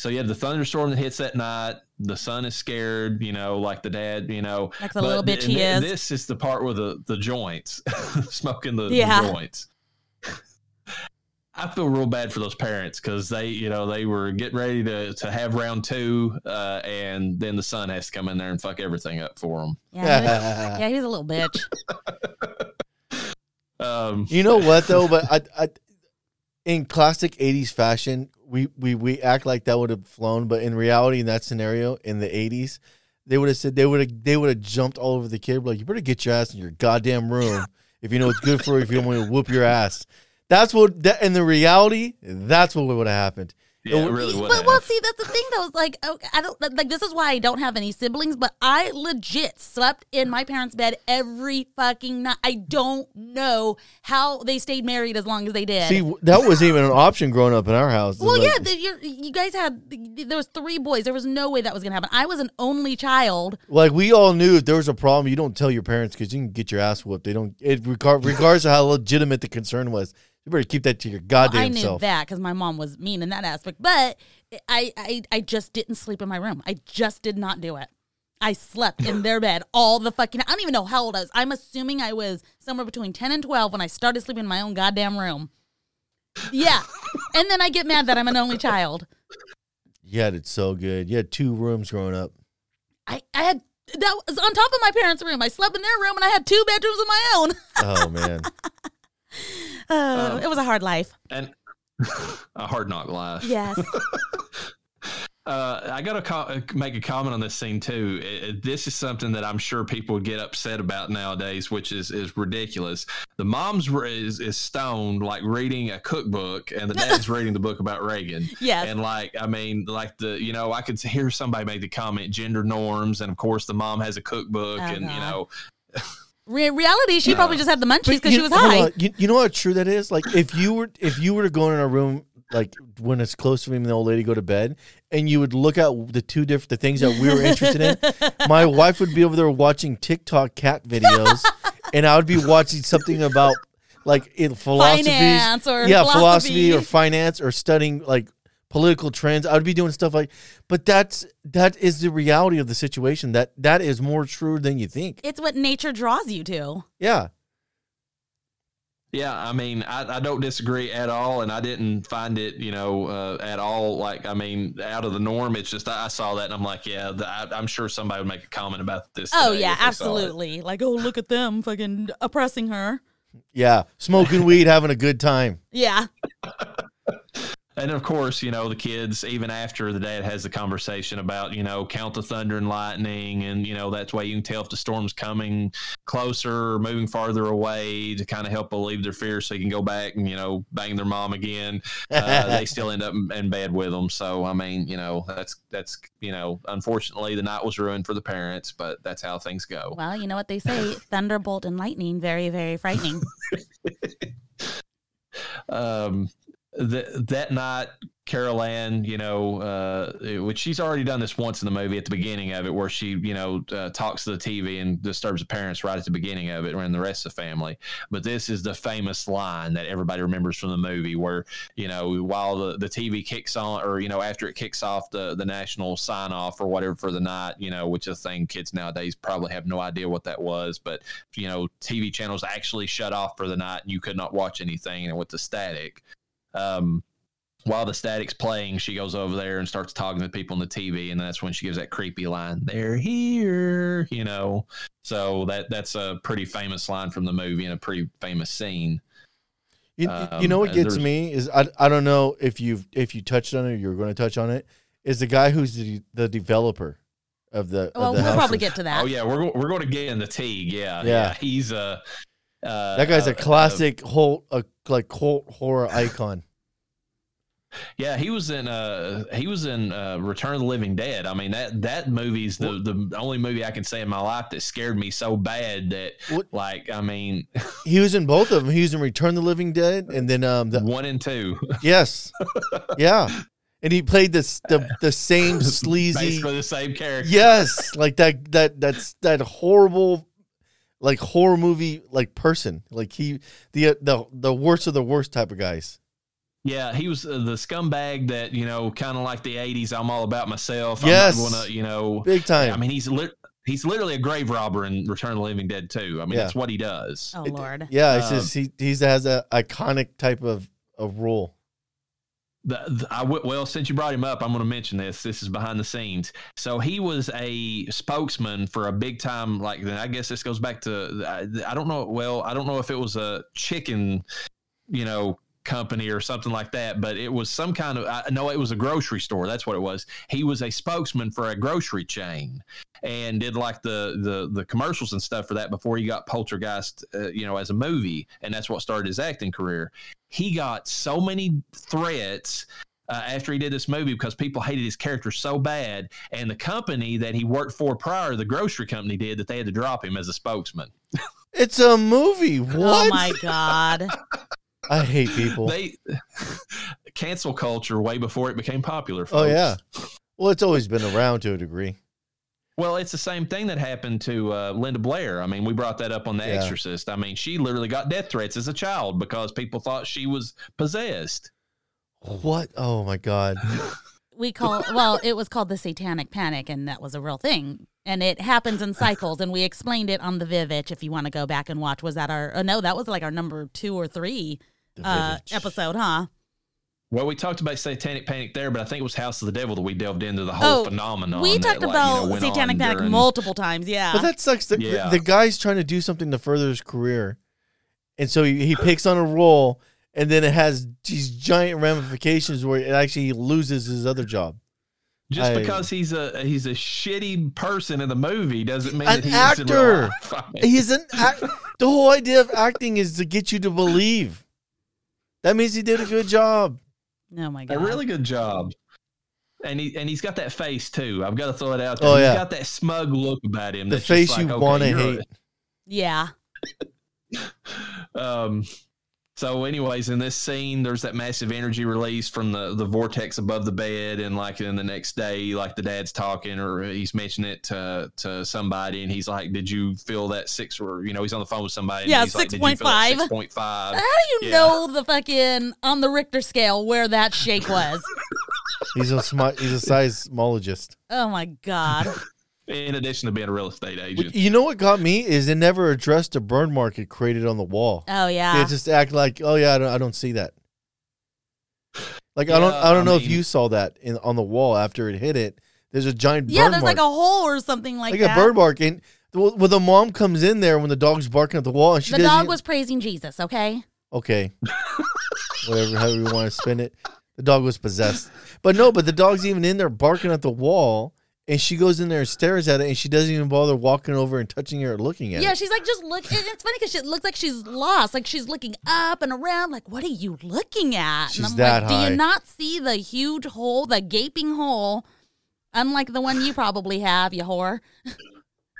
so you have the thunderstorm that hits that night. The son is scared, you know, like the dad, you know. Like the little bitch and he thi- is. This is the part where the the joints, smoking the, the joints. I feel real bad for those parents because they, you know, they were getting ready to, to have round two, uh, and then the son has to come in there and fuck everything up for them. Yeah, he was, yeah, he's a little bitch. Um, You know what though? But I, I, in classic '80s fashion, we we we act like that would have flown, but in reality, in that scenario, in the '80s, they would have said they would have they would have jumped all over the kid. Like you better get your ass in your goddamn room if you know it's good for you. If you don't want to whoop your ass, that's what. That, in the reality, that's what would have happened. Yeah, it really would. But have. well, see, that's the thing though. Is like, okay, I don't like. This is why I don't have any siblings. But I legit slept in my parents' bed every fucking night. I don't know how they stayed married as long as they did. See, that wasn't even an option growing up in our house. well, Like, yeah, the, you guys had there was three boys. There was no way that was gonna happen. I was an only child. Like we all knew if there was a problem, you don't tell your parents because you can get your ass whooped. They don't. It regard, regardless of how legitimate the concern was, you better keep that to your goddamn I knew self. that because my mom was mean in that aspect. But I, I, I just didn't sleep in my room. I just did not do it. I slept in their bed all the fucking. I don't even know how old I was. I'm assuming I was somewhere between ten and twelve when I started sleeping in my own goddamn room. Yeah, and then I get mad that I'm an only child. You had it so good. You had two rooms growing up. I, I had that was on top of my parents' room. I slept in their room and I had two bedrooms of my own. Oh man, Uh, Um, it was a hard life. and a hard knock life. Yes. Uh, I got to co- make a comment on this scene too. It- this is something that I'm sure people would get upset about nowadays, which is is ridiculous. The mom's re- is, is stoned, like reading a cookbook, and the dad's reading the book about Reagan. Yes. And like, I mean, like the, you know, I could hear somebody make the comment, gender norms, and of course the mom has a cookbook, Oh, and you know, Re- reality, she probably just had the munchies because she was high. You, you know how true that is. Like if you were if you were to go in a room like when it's close to me and the old lady go to bed, and you would look at the two different the things that we were interested in. My wife would be over there watching TikTok cat videos, and I would be watching something about like in philosophy, Finance or yeah, philosophy philosophy. or finance or studying like political trends. I would be doing stuff like, but that's that is the reality of the situation. That that is more true than you think. It's what nature draws you to. Yeah. Yeah, I mean, I, I don't disagree at all, and I didn't find it, you know, uh, at all like I mean, out of the norm. It's just I, I saw that and I'm like, yeah, the, I, I'm sure somebody would make a comment about this. Oh yeah, if they saw it. absolutely. Like, oh look at them fucking oppressing her. Yeah, smoking weed, having a good time. Yeah. And of course, you know, the kids, even after the dad has the conversation about, you know, count the thunder and lightning. And, you know, that's why you can tell if the storm's coming closer or moving farther away to kind of help relieve their fear so you can go back and, you know, bang their mom again. Uh, they still end up in, in bed with them. So, I mean, you know, that's, that's, you know, unfortunately the night was ruined for the parents, but that's how things go. Well, you know what they say: thunderbolt and lightning, very, very frightening. um, the, that night, Carol Anne, you know, uh, which she's already done this once in the movie at the beginning of it, where she, you know, uh, talks to the TV and disturbs the parents right at the beginning of it, and the rest of the family. But this is the famous line that everybody remembers from the movie, where you know, while the, the TV kicks on, or you know, after it kicks off the the national sign off or whatever for the night, you know, which is a thing kids nowadays probably have no idea what that was, but you know, TV channels actually shut off for the night, and you could not watch anything, and with the static. Um, while the static's playing, she goes over there and starts talking to people on the TV, and that's when she gives that creepy line, "They're here," you know. So that that's a pretty famous line from the movie and a pretty famous scene. You, Um, you know what gets me is I, I don't know if you've if you touched on it or you're going to touch on it is the guy who's the, the developer of the well, of the we'll probably get to that. Oh yeah, we're we're going to get in the Teague. Yeah, Yeah. he's a uh, that guy's uh, a classic whole uh, like cult horror icon. Yeah, he was in uh he was in uh Return of the Living Dead. I mean that that movie's the the only movie I can say in my life that scared me so bad that What- like I mean He was in both of them. He was in Return of the Living Dead and then um the one and two yes, yeah, and he played this the the same sleazy basically the same character. yes like that that that's that horrible like horror movie like person like he the the the worst of the worst type of guys. Yeah, he was uh, the scumbag that you know, kind of like the '80s. I'm all about myself. Yes. I'm not gonna, you know. Big time. I mean, he's lit. He's literally a grave robber in Return of the Living Dead too. I mean, Yeah. that's what he does. oh Lord. Yeah, it's Um, just he he has a iconic type of of role. The, the, well, since you brought him up, I'm going to mention this. This is behind the scenes. So he was a spokesman for a big time. Like, I guess this goes back to I, I don't know. Well, I don't know if it was a chicken, you know, company or something like that, but it was some kind of. I know it was a grocery store. That's what it was. He was a spokesman for a grocery chain and did like the the the commercials and stuff for that before he got Poltergeist, uh, you know, as a movie, and that's what started his acting career he got so many threats uh, after he did this movie because people hated his character so bad, and the company that he worked for prior, the grocery company, did that they had to drop him as a spokesman. It's a movie. What? Oh my god. I hate people. They cancel culture way before it became popular. oh yeah. Well, it's always been around to a degree. Well, it's the same thing that happened to uh, Linda Blair. I mean, we brought that up on The Yeah. Exorcist. I mean, she literally got death threats as a child because people thought she was possessed. What? Oh my god. we call well it was called the satanic panic and that was a real thing and it happens in cycles and we explained it on the vivitch if you want to go back and watch was that our uh, no that was like our number two or three uh episode huh Well, we talked about satanic panic there, but I think it was House of the Devil that we delved into the whole Oh, phenomenon. we that, talked like, you about know, satanic panic during- multiple times yeah But that sucks. The, Yeah. the, the guy's trying to do something to further his career, and so he, he picks on a role, and then it has these giant ramifications where it actually loses his other job. Just I- because he's a he's a shitty person in the movie doesn't mean An that he is actor. life. He's an act. the whole idea of acting is to get you to believe. That means he did a good job. oh my god a really good job. And he and he's got that face too. I've got to throw it out there. Oh, He's yeah. got that smug look about him. The face like, you okay, want to you're a- hate. yeah Um, so, anyways, in this scene, there's that massive energy release from the the vortex above the bed, and like in the next day, like the dad's talking or he's mentioning it to to somebody, and he's like, "Did you feel that six or you know he's on the phone with somebody? and Yeah, he's like, "Did you feel 6.5. 6.5? how do you Yeah. know the fucking on the richter scale where that shake was He's a smart. He's a seismologist. oh my god In addition to being a real estate agent, You know what got me is they never addressed the burn mark it created on the wall. oh They yeah just act like, oh yeah, I don't, I don't see that. Like I don't, I don't I know if you saw that in on the wall after it hit it. There's a giant yeah burn there's mark, like a hole or something like, like that a bird mark. And well, when the mom comes in there when the dog's barking at the wall, and she the dog was praising jesus okay okay, whatever, however you want to spin it. The dog was possessed, but no, but the dog's even in there barking at the wall, and she goes in there and stares at it, and she doesn't even bother walking over and touching it or looking at it. Yeah, she's like just look. and It's funny because she looks like she's lost. Like she's looking up and around. Like, what are you looking at? She's and I'm that like, do you not see the huge hole, the gaping hole? Unlike the one you probably have, you whore.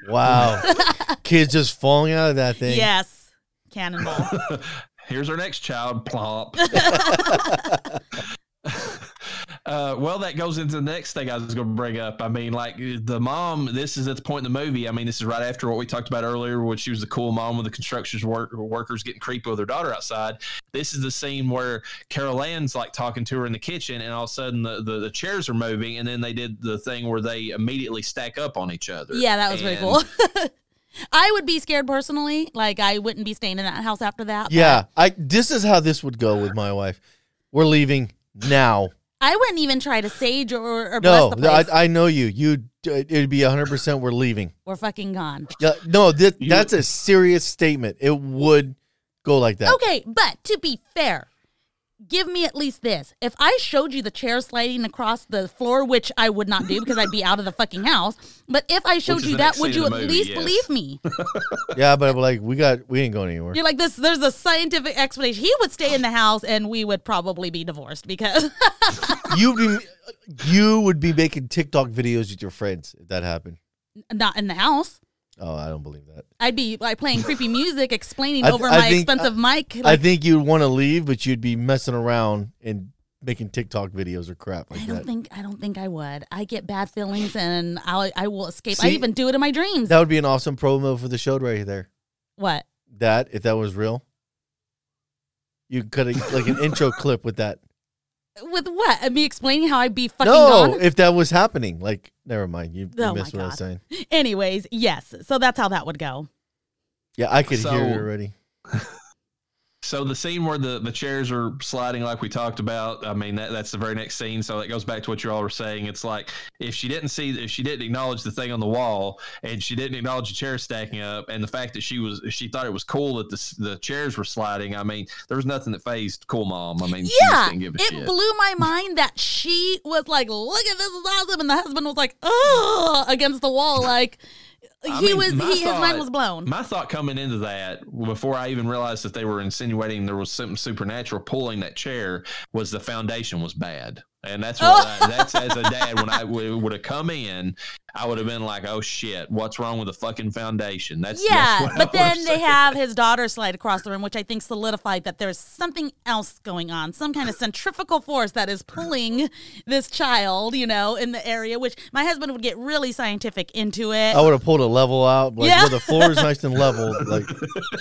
Wow, kids just falling out of that thing. Yes, cannonball. Here's our next child. Plop. Uh, well, that goes into the next thing I was going to bring up. I mean, like the mom. This is at the point in the movie. I mean, this is right after what we talked about earlier, when she was the cool mom with the construction work, workers getting creepy with her daughter outside. This is the scene where Carol Anne's like talking to her in the kitchen, and all of a sudden the, the, the chairs are moving, and then they did the thing where they immediately stack up on each other. yeah, that was pretty cool. I would be scared personally. Like I wouldn't be staying in that house after that. Yeah, I. This is how this would go with my wife. We're leaving now. I wouldn't even try to sage or, or No, bless the place. I, I know you. You. Uh, it'd be hundred percent. We're leaving. We're fucking gone. Yeah. No, that, You- that's a serious statement. It would go like that. Okay, but to be fair, give me at least this. If I showed you the chair sliding across the floor, which I would not do because I'd be out of the fucking house, but if I showed you that, would you at movie, least yes. believe me? Yeah, but I'm like, we got. We ain't going anywhere. You're like this. There's a scientific explanation. He would stay in the house, and we would probably be divorced because You'd be. You would be making TikTok videos with your friends if that happened. not in the house. Oh, I don't believe that. I'd be like playing creepy music, explaining th- over I my think- expensive mic. I Like, think you'd want to leave, but you'd be messing around and making TikTok videos or crap like I don't that. think I don't think I would. I get bad feelings, and I I will escape. I See? even do it in my dreams. That would be an awesome promo for the show right there. what? That if that was real, you could like an intro clip with that. With what? And Me explaining how I'd be fucking no, gone? if that was happening, like never mind. You, you Oh my missed what I was God. saying. Anyways, yes. So that's how that would go. Yeah, I could So- hear it already. So the scene where the, the chairs are sliding, like we talked about, I mean that that's the very next scene. So that goes back to what you all were saying. It's like if she didn't see, if she didn't acknowledge the thing on the wall, and she didn't acknowledge the chairs stacking up, and the fact that she was, she thought it was cool that the the chairs were sliding. I mean, there was nothing that phased cool mom. I mean, Yeah. didn't give a It shit. blew my mind that she was like, look at this is awesome. And the husband was like, oh, against the wall. Like, I he mean, was, he, his mind thought- was blown. My thought coming into that, before I even realized that they were insinuating there was something supernatural pulling that chair, was the foundation was bad. And that's oh. what I, that's as a dad when I would have come in, I would have been like, "Oh shit, what's wrong with the fucking foundation?" That's yeah, that's what I but then they said. have his daughter slide across the room, which I think solidified that there's something else going on, some kind of centrifugal force that is pulling this child, you know, in the area. Which my husband would get really scientific into it. I would have pulled a level out, like Yeah. where the floor is nice and level. Like,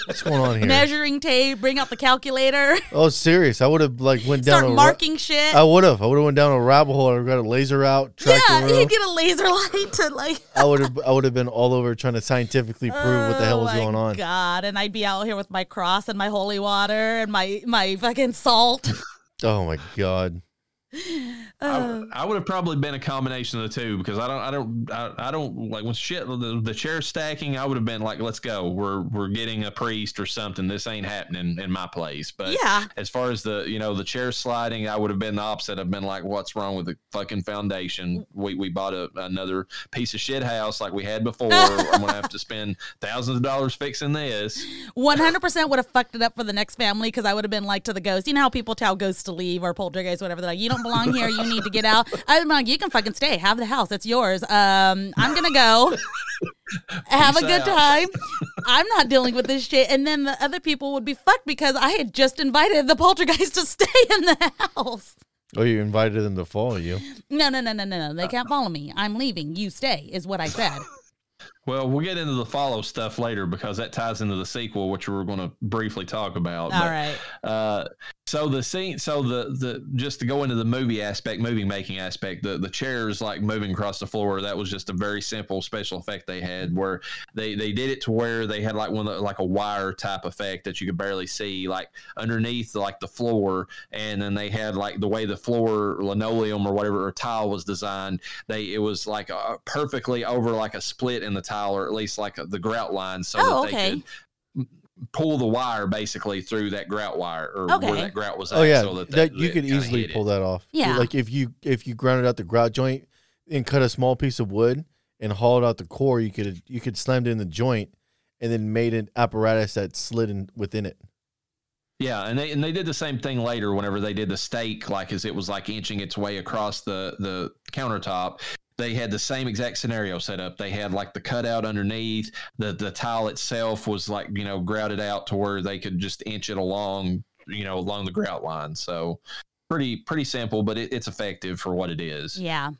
what's going on here? Measuring tape, bring out the calculator, Oh, serious? I would have like went down. start a ra- marking shit. I would have. I would have went down a rabbit hole. I got a laser out. Yeah, he'd get a laser light to like. I would have. I would have been all over trying to scientifically prove what the hell Oh was my going on. God, and I'd be out here with my cross and my holy water and my my fucking salt. Oh my god. Uh, I, I would have probably been a combination of the two because I don't, I don't, I, I don't like when shit the, the chair stacking. I would have been like, let's go. We're we're getting a priest or something. This ain't happening in my place. But yeah, as far as the you know the chair sliding, I would have been the opposite. I've been like, what's wrong with the fucking foundation? We we bought a, another piece of shit house like we had before. I'm gonna have to spend thousands of dollars fixing this. one hundred percent would have fucked it up for the next family because I would have been like to the ghost. You know how people tell ghosts to leave or poltergeist, whatever. They're like, you don't belong here. You need to get out. I'm like, you can fucking stay. Have the house. It's yours. Um, I'm gonna go. Have a good out. time. I'm not dealing with this shit. And then the other people would be fucked because I had just invited the poltergeist to stay in the house. Oh, you invited them to follow you. No, no, no, no, no, no. They can't follow me. I'm leaving. You stay, is what I said. Well, we'll get into the follow stuff later because that ties into the sequel, which we're going to briefly talk about. All But, right. Uh, so the scene, so the the just to go into the movie aspect, movie making aspect, the the chairs like moving across the floor. That was just a very simple special effect they had, where they they did it to where they had like one the, like a wire type effect that you could barely see, like underneath like the floor, and then they had like the way the floor linoleum or whatever or tile was designed. They it was like uh perfectly over like a split in the tile, or at least like the grout line, so Oh, that they okay. could pull the wire basically through that grout wire or Okay. where that grout was oh, at. Oh yeah, so that, that, that you could easily hit it. pull that off. Yeah. Like if you if you grounded out the grout joint and cut a small piece of wood and hauled out the core, you could you could slam it in the joint and then made an apparatus that slid in within it. Yeah, and they and they did the same thing later whenever they did the stake, like as it was like inching its way across the the countertop. They had the same exact scenario set up. They had like the cutout underneath. The the tile itself was like you know grouted out to where they could just inch it along you know along the grout line. So pretty pretty simple, but it, it's effective for what it is. Yeah.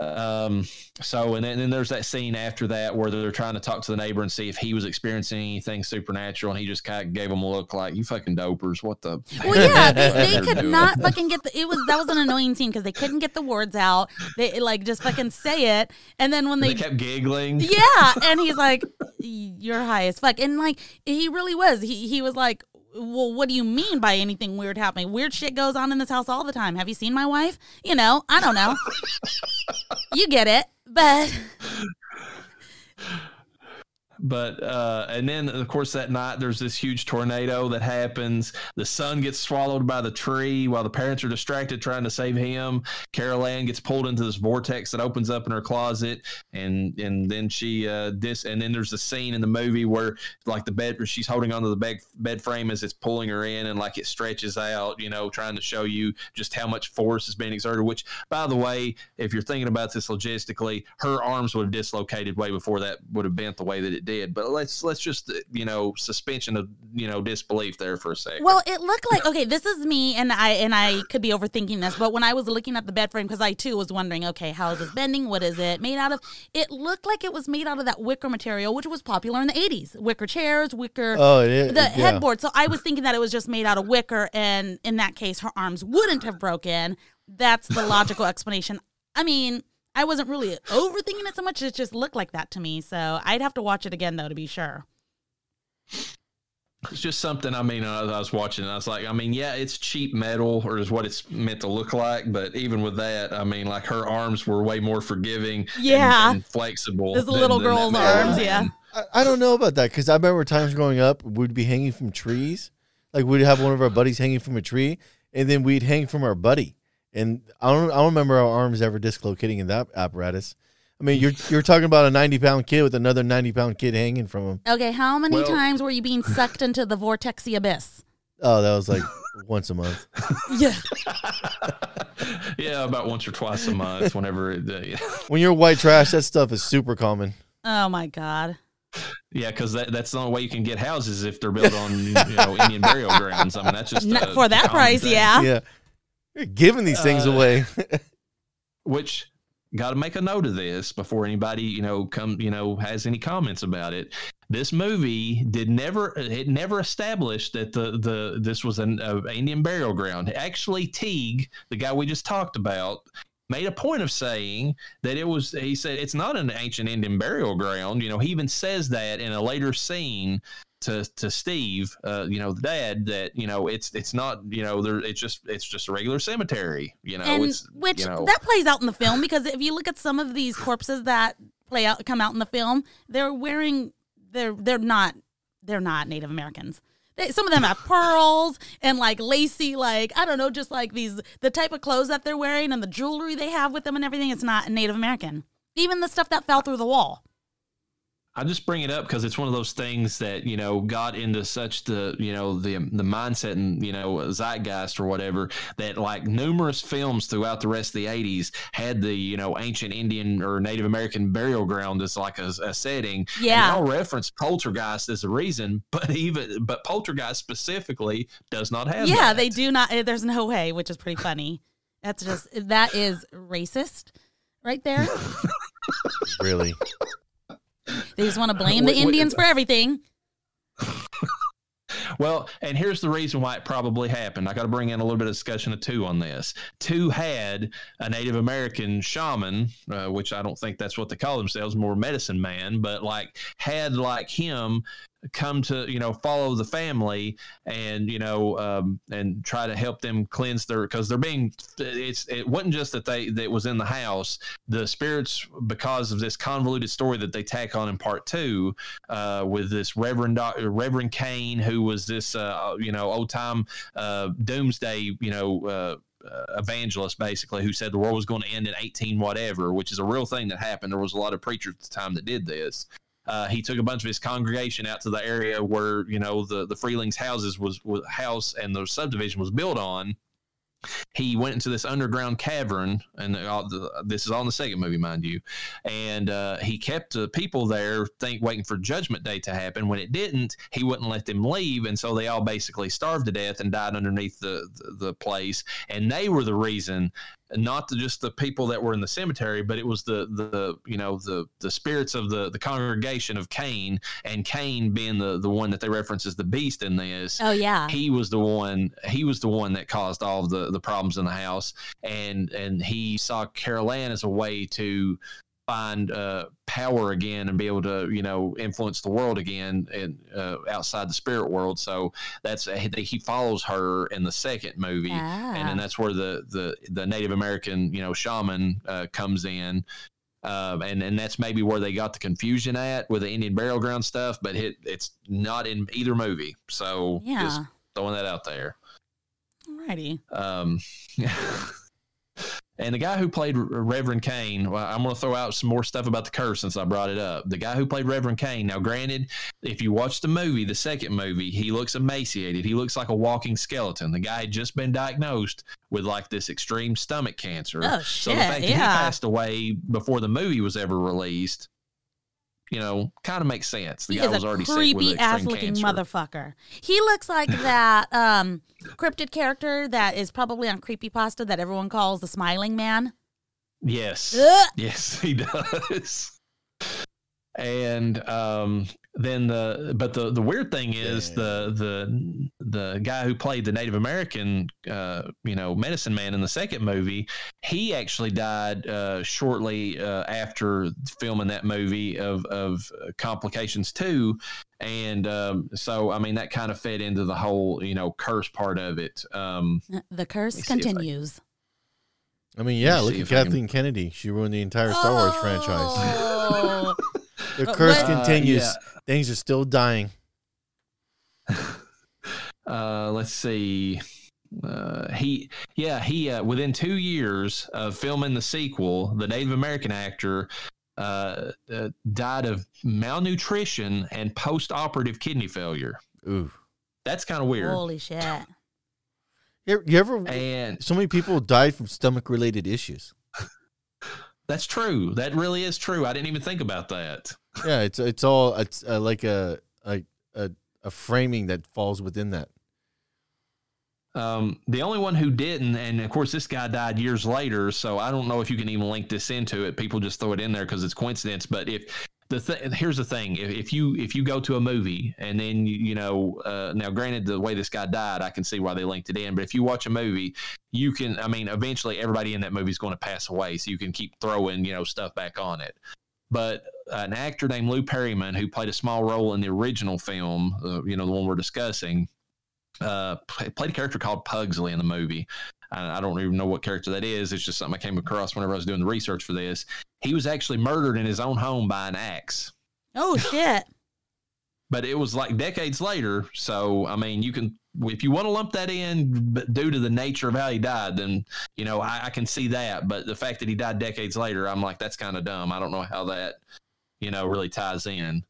Um, so and then, and then there's that scene after that where they're trying to talk to the neighbor and see if he was experiencing anything supernatural, and he just kind of gave them a look like, "You fucking dopers, what the?" Well, yeah, they, they could doing. not fucking get the. It was that was an annoying scene because they couldn't get the words out. They like just fucking say it, and then when They they, kept giggling. yeah, and he's like, "You're high as fuck," and like he really was. He he was like. Well, what do you mean by anything weird happening? Weird shit goes on in this house all the time. Have you seen my wife? You know, I don't know. you get it, but But uh, and then of course that night there's this huge tornado that happens. The son gets swallowed by the tree while the parents are distracted trying to save him. Carol Anne gets pulled into this vortex that opens up in her closet, and and then she uh, this and then there's a scene in the movie where like the bed she's holding onto the bed bed frame as it's pulling her in, and like it stretches out, you know, trying to show you just how much force is being exerted. Which, by the way, if you're thinking about this logistically, her arms would have dislocated way before that would have bent the way that it did. But let's let's just you know suspension of you know disbelief there for a second. Well, it looked like okay. This is me, and I and I could be overthinking this, but when I was looking at the bed frame, because I too was wondering, okay, how is this bending? What is it made out of? It looked like it was made out of that wicker material, which was popular in the '80s. Wicker chairs, wicker. Oh, it is. the yeah. headboard. So I was thinking that it was just made out of wicker, and in that case, her arms wouldn't have broken. That's the logical explanation. I mean, I wasn't really overthinking it so much. It just looked like that to me. So I'd have to watch it again though to be sure. It's just something. I mean, I, I was watching. And I was like, I mean, yeah, it's cheap metal, or is what it's meant to look like. But even with that, I mean, like her arms were way more forgiving, Yeah. and, flexible. There's the than- little than girl's metal arms, one. yeah. I, I don't know about that because I remember times growing up, we'd be hanging from trees. Like we'd have one of our buddies hanging from a tree, and then we'd hang from our buddy. And I don't, I don't remember our arms ever dislocating in that apparatus. I mean, you're you're talking about a 90 pound kid with another 90 pound kid hanging from him. Okay, how many Well- times were you being sucked into the vortexy abyss? Oh, that was like once a month. Yeah. yeah, about once or twice a month. Whenever, it, uh, yeah. When you're white trash, that stuff is super common. Oh my god. Yeah, because that, that's the only way you can get houses if they're built on you know Indian burial grounds. I mean, that's just Not a for that price, thing. yeah. Yeah. You're giving these things Uh, away. Which got to make a note of this before anybody you know come you know has any comments about it. This movie did never it never established that the the this was an uh, Indian burial ground. Actually, Teague, the guy we just talked about. Made a point of saying that it was. He said it's not an ancient Indian burial ground. You know, he even says that in a later scene to to Steve, uh, you know, the dad, that you know it's it's not you know there it's just it's just a regular cemetery. You know, and it's which you know, that plays out in the film because if you look at some of these corpses that play out come out in the film, they're wearing they're they're not they're not Native Americans. They, some of them have pearls and like lacy, like I don't know, just like these the type of clothes that they're wearing and the jewelry they have with them and everything. It's not Native American. Even the stuff that fell through the wall. I just bring it up because it's one of those things that you know got into such the you know the the mindset and you know zeitgeist or whatever that like numerous films throughout the rest of the '80s had the you know ancient Indian or Native American burial ground as like a, a setting. Yeah. and they all reference Poltergeist as a reason, but even but Poltergeist specifically does not have. yeah, that. they do not. eh, There's no way, which is pretty funny. That's just that is racist, right there. really. They just want to blame the Indians for everything. Well, and here's the reason why it probably happened. I got to bring in a little bit of discussion of two on this. Two had a Native American shaman, uh, which I don't think that's what they call themselves, more medicine man, but like had like him come to you know follow the family and you know um, and try to help them cleanse their because they're being it's it wasn't just that they that was in the house the spirits because of this convoluted story that they tack on in part two uh, with this Reverend Reverend Kane, who was this uh, you know old time uh, doomsday you know. Uh, uh, evangelist basically who said the world was going to end in 18 whatever which is a real thing that happened there was a lot of preachers at the time that did this uh, he took a bunch of his congregation out to the area where you know the the freelings houses was, was house and the subdivision was built on he went into this underground cavern, and all the, this is all in the second movie, mind you. And uh, he kept the people there, think waiting for Judgment Day to happen. When it didn't, he wouldn't let them leave, and so they all basically starved to death and died underneath the the, the place. And they were the reason, not the, just the people that were in the cemetery, but it was the the you know the the spirits of the the congregation of Kane, and Kane being the the one that they reference as the beast in this Oh yeah. he was the one he was the one that caused all the the problems in the house and and he saw carol anne as a way to find uh, power again and be able to you know influence the world again and uh, outside the spirit world so that's he follows her in the second movie and then Ah. that's where the the the native american you know shaman uh, comes in um, and and that's maybe where they got the confusion at with the Indian burial ground stuff, but it, it's not in either movie. So Yeah. just throwing that out there. Alrighty. Um, and the guy who played Reverend Kane, well, I'm going to throw out some more stuff about the curse since I brought it up. The guy who played Reverend Kane, now granted, if you watch the movie, the second movie, he looks emaciated. He looks like a walking skeleton. The guy had just been diagnosed with like this extreme stomach cancer. Oh so the shit. fact that he passed away before the movie was ever released, you know, kind of makes sense. The He guy is was a already creepy ass looking cancer. motherfucker. He looks like that um cryptid character that is probably on creepypasta that everyone calls the smiling man. Yes. Ugh. Yes, he does. And um, then the but the the weird thing is the the the guy who played the Native American uh, you know medicine man in the second movie, he actually died uh, shortly uh, after filming that movie of of complications too. And um, so, I mean, that kind of fed into the whole, you know, curse part of it. Um, The curse Let me see if I- continues. I mean, yeah, Let's look at if I can- Kathleen Kennedy. She ruined the entire Star Wars franchise. The Uh, curse what- continues. Uh, Things are still dying. uh, let's see. Uh, he, yeah, he, uh, within two years of filming the sequel, the Native American actor uh, uh, died of malnutrition and post operative kidney failure. Ooh. That's kind of weird. Holy shit. You, you ever? And So many people died from stomach related issues. That's true. That really is true. I didn't even think about that. Yeah, it's it's all it's uh, like a, a a a framing that falls within that. Um, the only one who didn't, and of course, this guy died years later, so I don't know if you can even link this into it. People just throw it in there because it's coincidence. But if the th- here's the thing, if, if you if you go to a movie and then you, you know, uh, now granted the way this guy died, I can see why they linked it in. But if you watch a movie, you can, I mean, eventually everybody in that movie is going to pass away, so you can keep throwing you know stuff back on it. But an actor named Lou Perryman, who played a small role in the original film, uh, you know, the one we're discussing, uh, played a character called Pugsley in the movie. I, I don't even know what character that is. It's just something I came across whenever I was doing the research for this. He was actually murdered in his own home by an axe, Oh shit. but it was like decades later. So, I mean, you can, if you want to lump that in, but due to the nature of how he died, then, you know, I, I can see that. But the fact that he died decades later, I'm like, that's kind of dumb. I don't know how that, you know, really ties in.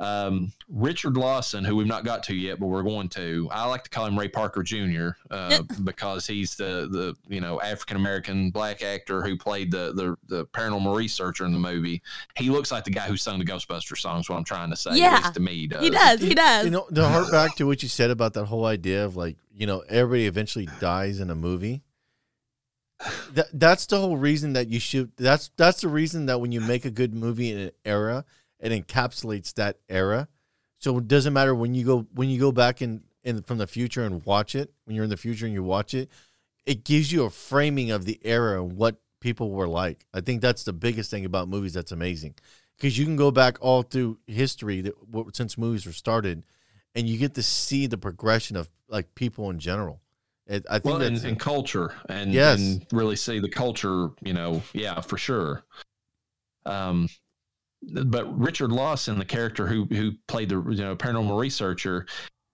Um, Richard Lawson, who we've not got to yet, but we're going to. I like to call him Ray Parker Jr. Uh, because he's the the you know African American black actor who played the, the the paranormal researcher in the movie. He looks like the guy who sung the Ghostbuster songs. What I'm trying to say, Yeah, at least to me, he does. He does. He does. You know, to hark back to what you said about that whole idea of like, you know, everybody eventually dies in a movie. That that's the whole reason that you should. That's that's the reason that when you make a good movie in an era, it encapsulates that era. So it doesn't matter when you go when you go back in, in from the future and watch it. When you're in the future and you watch it, it gives you a framing of the era and what people were like. I think that's the biggest thing about movies that's amazing because you can go back all through history that since movies were started, and you get to see the progression of like people in general. It, I think well, and, and culture, and, Yes. and really see the culture. You know, yeah, for sure. Um, but Richard Lawson, the character who who played the you know paranormal researcher,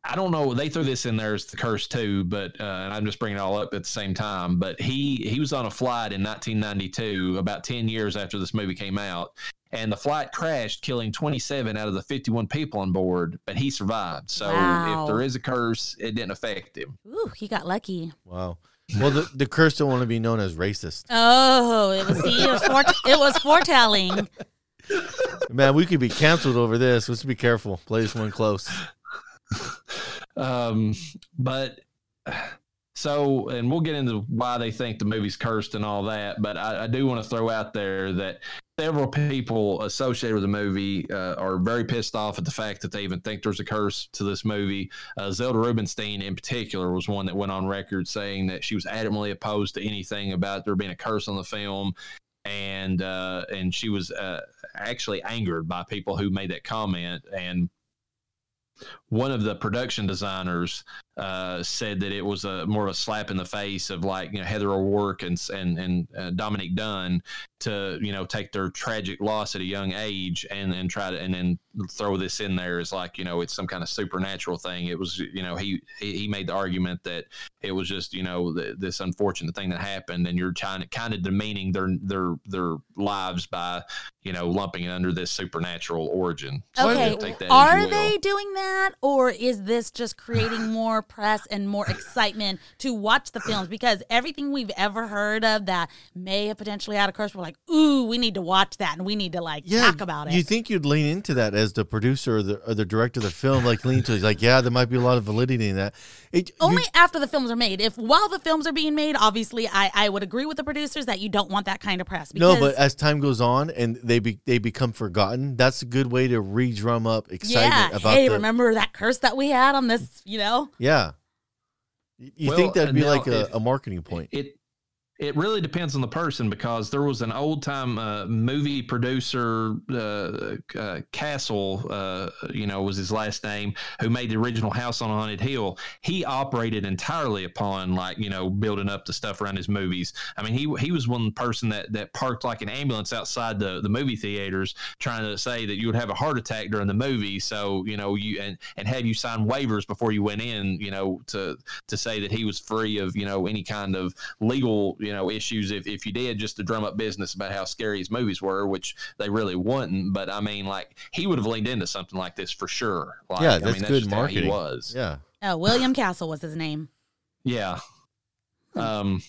I don't know. They threw this in there as the curse too, but uh, and I'm just bringing it all up at the same time. But he he was on a flight in 1992, about 10 years after this movie came out, and the flight crashed, killing 27 out of the 51 people on board. But he survived. So Wow. if there is a curse, it didn't affect him. Ooh, he got lucky. wow. Well, the the curse don't want to be known as racist. Oh, it was see, it was fore- it was foretelling. Man, we could be canceled over this. Let's be careful. Play this one close. Um, but so, and we'll get into why they think the movie's cursed and all that. But I, I do want to throw out there that several people associated with the movie uh, are very pissed off at the fact that they even think there's a curse to this movie. Uh, Zelda Rubinstein, in particular, was one that went on record saying that she was adamantly opposed to anything about there being a curse on the film. And uh, and she was uh, actually angered by people who made that comment. And one of the production designers uh, said that it was a more of a slap in the face of like you know Heather O'Rourke and and and uh, Dominique Dunne to you know take their tragic loss at a young age and and try to and then throw this in there as like you know it's some kind of supernatural thing. It was you know he he he made the argument that it was just you know th this unfortunate thing that happened and you're trying to kind of demeaning their their their lives by you know lumping it under this supernatural origin. So Okay, take that are you will. they doing that, or is this just creating more press and more excitement to watch the films? Because everything we've ever heard of that may have potentially had a curse, we're like, ooh, we need to watch that and we need to like talk about it. You think you'd lean into that as the producer or the, or the director of the film, like lean to like, yeah, there might be a lot of validity in that. It, you- Only after the films are made. If while the films are being made, obviously, I, I would agree with the producers that you don't want that kind of press. no, but as time goes on and they be, they become forgotten, that's a good way to re-drum up excitement yeah, about hey, the remember that curse that we had on this? You know, yeah. You you Well, think that'd be like a, if- a marketing point? It it really depends on the person because there was an old time uh, movie producer, uh, uh, Castle, uh, you know, was his last name, who made the original House on Haunted Hill. He operated entirely upon like you know building up the stuff around his movies. I mean, he he was one person that that parked like an ambulance outside the the movie theaters, trying to say that you would have a heart attack during the movie. So you know you and and had you sign waivers before you went in, you know, to to say that he was free of you know any kind of legal you know issues if, if you did just to drum up business about how scary his movies were which they really wouldn't but i mean like he would have leaned into something like this for sure like, Yeah, I that's good just how marketing. he was Yeah. oh, William Castle was his name. Yeah. Um,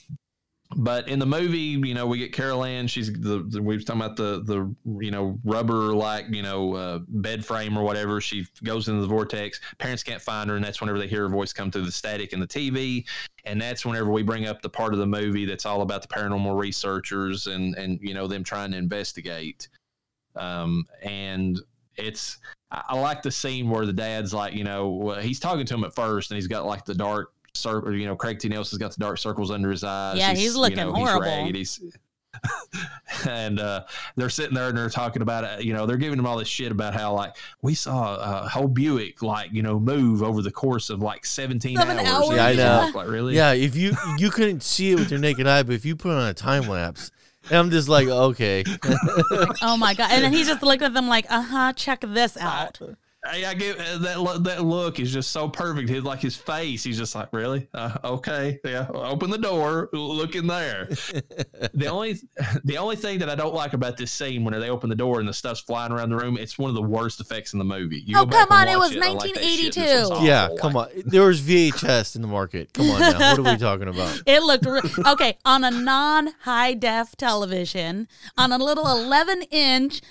but in the movie, you know, we get Carol Anne. She's the, the we was talking about the the you know rubber like you know uh, bed frame or whatever. She goes into the vortex. Parents can't find her, and that's whenever they hear her voice come through the static in the TV. And that's whenever we bring up the part of the movie that's all about the paranormal researchers and and you know them trying to investigate. Um, and it's I, I like the scene where the dad's like, you know, he's talking to him at first, and he's got like the dark circle. You know, Craig T. Nelson's got the dark circles under his eyes. Yeah, he's looking you know, horrible. ragged, he's- and uh, they're sitting there and they're talking about it. You know, they're giving him all this shit about how like we saw a whole Buick like you know move over the course of like seventeen Seven hours. hours, Yeah, I know. Like really? Yeah, if you you couldn't see it with your naked eye, but if you put on a time lapse, and I'm just like, okay, Oh my god! And then he just looked at them like, "Uh huh, check this out." I, I get uh, that lo- that look is just so perfect. His like his face. He's just like, really? Uh, okay, yeah. Open the door. Look in there. the only the only thing that I don't like about this scene when they open the door and the stuff's flying around the room, it's one of the worst effects in the movie. You Oh, come on, it was I like that shit. This 1982. one's awful. yeah, Like, come on. There was VHS in the market. Come on now, what are we talking about? It looked re- okay on a non-high def television on a little 11 inch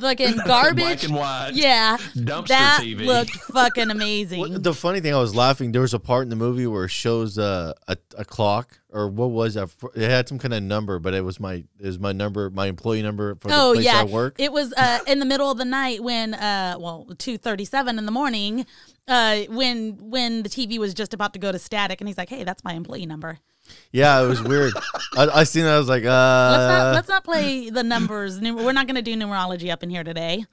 fucking Black garbage. and white. Yeah, Dumpster that TV. looked fucking amazing. What, the funny thing, I was laughing. There was a part in the movie where it shows uh, a a clock or what was that? It had some kind of number, but it was my it was my number, my employee number for the oh place yeah, I work. it was uh, in the middle of the night when uh, well, 2:37 in the morning. Uh, when when the TV was just about to go to static, and he's like, "Hey, that's my employee number. Yeah, it was weird. I, I seen that. I was like, uh, Let's not let's not play the numbers. We're not going to do numerology up in here today."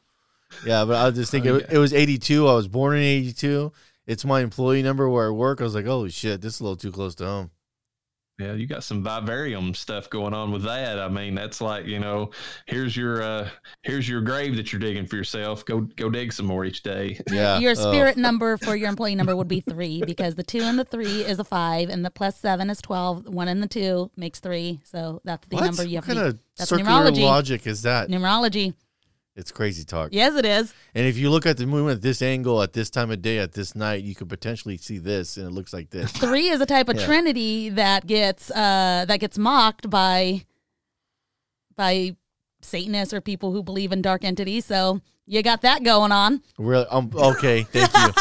Yeah, but I was just thinking it, it was 82. I was born in 82. It's my employee number where I work. I was like, holy shit, this is a little too close to home. Yeah, you got some vivarium stuff going on with that. I mean, that's like you know, here's your uh here's your grave that you're digging for yourself. Go go dig some more each day. Yeah. Your oh. spirit number for your employee number would be three because the two and the three is a five, and the plus seven is twelve. One and the two makes three, so that's the What? number you have what kind to. of that's circular numerology. logic is that? Numerology. It's crazy talk. Yes, it is. And if you look at the moon at this angle, at this time of day, at this night, you could potentially see this, and it looks like this. Three is a type of Yeah. trinity that gets uh that gets mocked by by Satanists or people who believe in dark entities. So you got that going on. Really? Um, okay, thank you.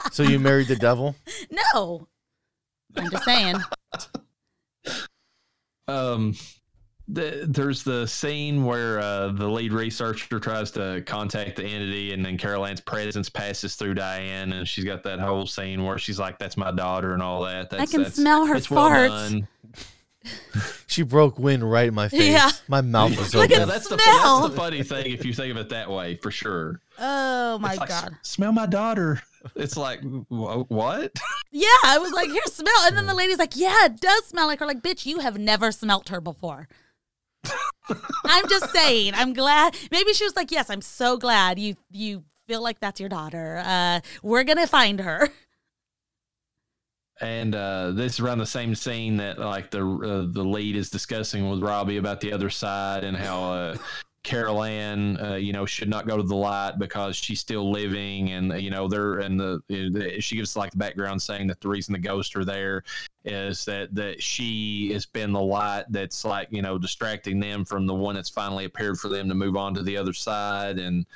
so you married the devil? No, I'm just saying. Um, the, there's the scene where uh, the lead researcher tries to contact the entity, and then Carol Anne's presence passes through Diane, and she's got that whole scene where she's like, "That's my daughter," and all that. That's, can that's- smell her that's well farts. She broke wind right in my face. Yeah. My mouth was open. at Yeah, that's the, that's the funny thing if you think of it that way, for sure. Oh my It's like, god. "S- smell my daughter. It's like what? Yeah, I was like, here, smell. And then the lady's like, yeah, it does smell like her. Like, bitch, you have never smelt her before. I'm just saying. I'm glad. Maybe she was like, yes, I'm so glad you you feel like that's your daughter. Uh, we're gonna find her. And uh, this is around the same scene that like the uh, the lead is discussing with Robbie about the other side and how uh, Carol Anne, uh, you know, should not go to the light because she's still living, and you know, they're and the, the she gives like the background saying that the reason the ghosts are there is that that she has been the light that's like you know distracting them from the one that's finally appeared for them to move on to the other side, and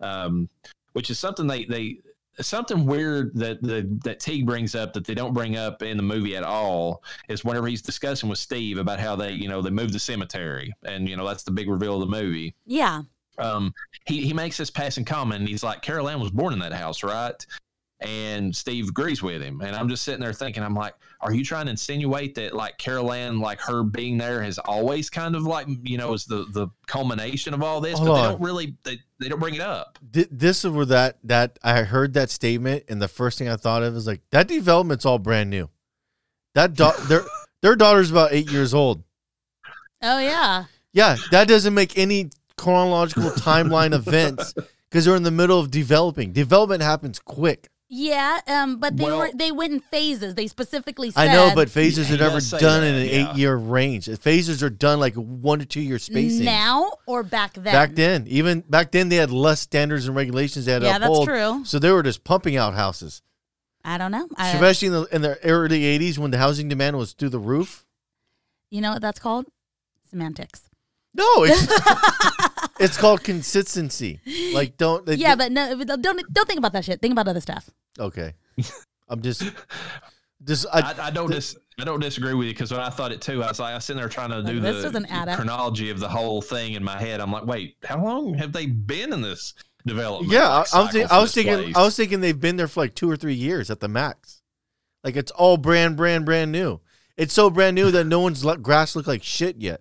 um, which is something they they something weird that that that Teague brings up that they don't bring up in the movie at all is whenever he's discussing with Steve about how they you know they moved the cemetery and you know that's the big reveal of the movie. Yeah. Um, he he makes this passing comment. And he's like, Carol Anne was born in that house, right? And Steve agrees with him. And I'm just sitting there thinking, I'm like, are you trying to insinuate that like Carol Anne, like her being there has always kind of like, you know, is the, the culmination of all this, Hold but they on. don't really, they, they don't bring it up. Th- this is where that that I heard that statement, and the first thing I thought of is like that development's all brand new. That da- their their daughter's about eight years old. Oh yeah. Yeah, that doesn't make any chronological timeline events because they're in the middle of developing. Development happens quick. Yeah. Um. But they Well- were they went in phases. They specifically said. I know, but phases Yeah, are never does done in an yeah. eight year range. Phases are done like one to two year spacing. now or back then. Back then, even back then, they had less standards and regulations they had to Yeah, that's true. So they were just pumping out houses. I don't know. I, Especially in the in the early '80s when the housing demand was through the roof. you know what that's called? Semantics. No, it's it's called consistency. Like don't they, yeah, but no, don't don't think about that shit. Think about other stuff. okay. I'm just just I, I, I don't dis, I don't disagree with you because when I thought it too, I was like, I was sitting there trying to do This the doesn't add up. chronology of the whole thing in my head. I'm like, wait, how long have they been in this development? yeah. I, like, I was think, I was thinking place? I was thinking they've been there for like two or three years at the max. Like it's all brand brand brand new. It's so brand new that no one's let grass look like shit yet.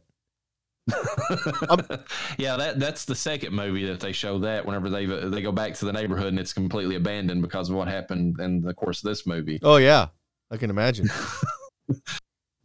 yeah, that that's the second movie that they show that whenever they they go back to the neighborhood and it's completely abandoned because of what happened in the course of this movie. Oh yeah, I can imagine.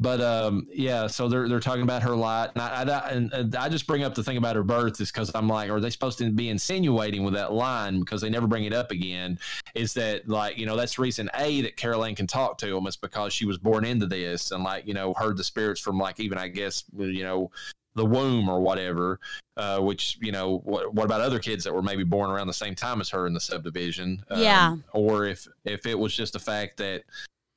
But um, yeah, so they're they're talking about her light, and I, I, and, I just bring up the thing about her birth is because I'm like, are they supposed to be insinuating with that line because they never bring it up again? Is that like you know that's reason a that Carol Anne can talk to him is because she was born into this and like you know heard the spirits from like even I guess you know the womb or whatever. Uh, which you know what, what about other kids that were maybe born around the same time as her in the subdivision? Um, Yeah. or if if it was just the fact that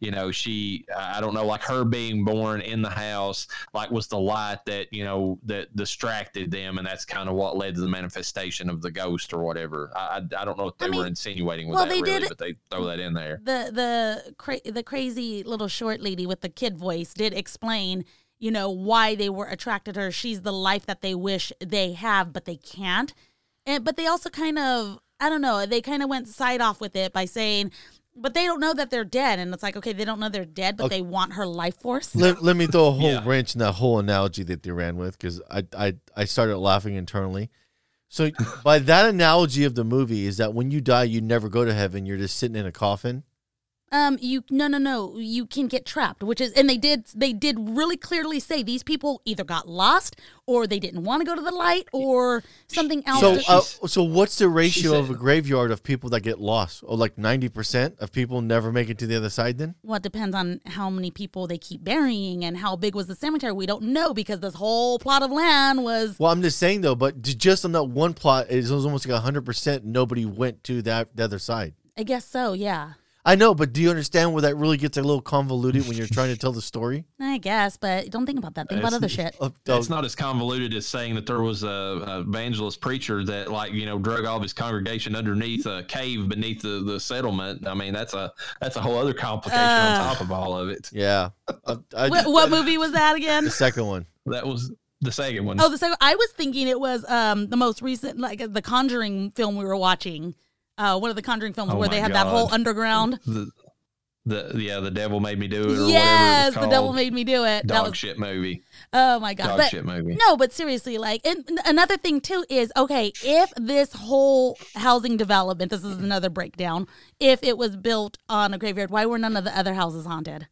you know she i don't know like her being born in the house like was the light that you know that distracted them and that's kind of what led to the manifestation of the ghost or whatever i i, don't know if they I were insinuating with well, that they really did- but they throw that in there the the cra- the crazy little short lady with the kid voice did explain you know why they were attracted to her she's the life that they wish they have but they can't and but they also kind of i don't know they kind of went side off with it by saying but they don't know that they're dead and it's like okay they don't know they're dead but Okay. they want her life force let, let me throw a whole Yeah. wrench in that whole analogy that they ran with because I, I I started laughing internally. So by that analogy of the movie is that when you die, you never go to heaven. You're just sitting in a coffin. Um, you no no no, you can get trapped, which is and they did they did really clearly say these people either got lost or they didn't want to go to the light or something else. So uh, so what's the ratio said- of a graveyard of people that get lost? Oh, like ninety percent of people never make it to the other side. Then well, it depends on how many people they keep burying and how big was the cemetery. We don't know because this whole plot of land was well, I'm just saying though. But just on that one plot, it was almost like hundred percent. Nobody went to that the other side. I guess so, yeah. I know, but do you understand where that really gets a little convoluted when you're trying to tell the story? I guess, but don't think about that. Think about It's- other shit. Of- of- it's not as convoluted as saying that there was a, a evangelist preacher that like you know drug all of his congregation underneath a cave beneath the, the settlement i mean that's a that's a whole other complication Uh. on top of all of it yeah. I, I, What, what movie was that again? The second one. that was the second one Oh, the second. I was thinking it was um the most recent, like the Conjuring film we were watching. Uh, one of the Conjuring films Oh where they my had that whole underground. the, the yeah the devil made me do it or Yes, whatever the devil made me do it. that dog was shit movie oh my god. dog But shit movie no, but seriously, like, and another thing too is okay if this whole housing development, this is another breakdown. If it was built on a graveyard, why were none of the other houses haunted?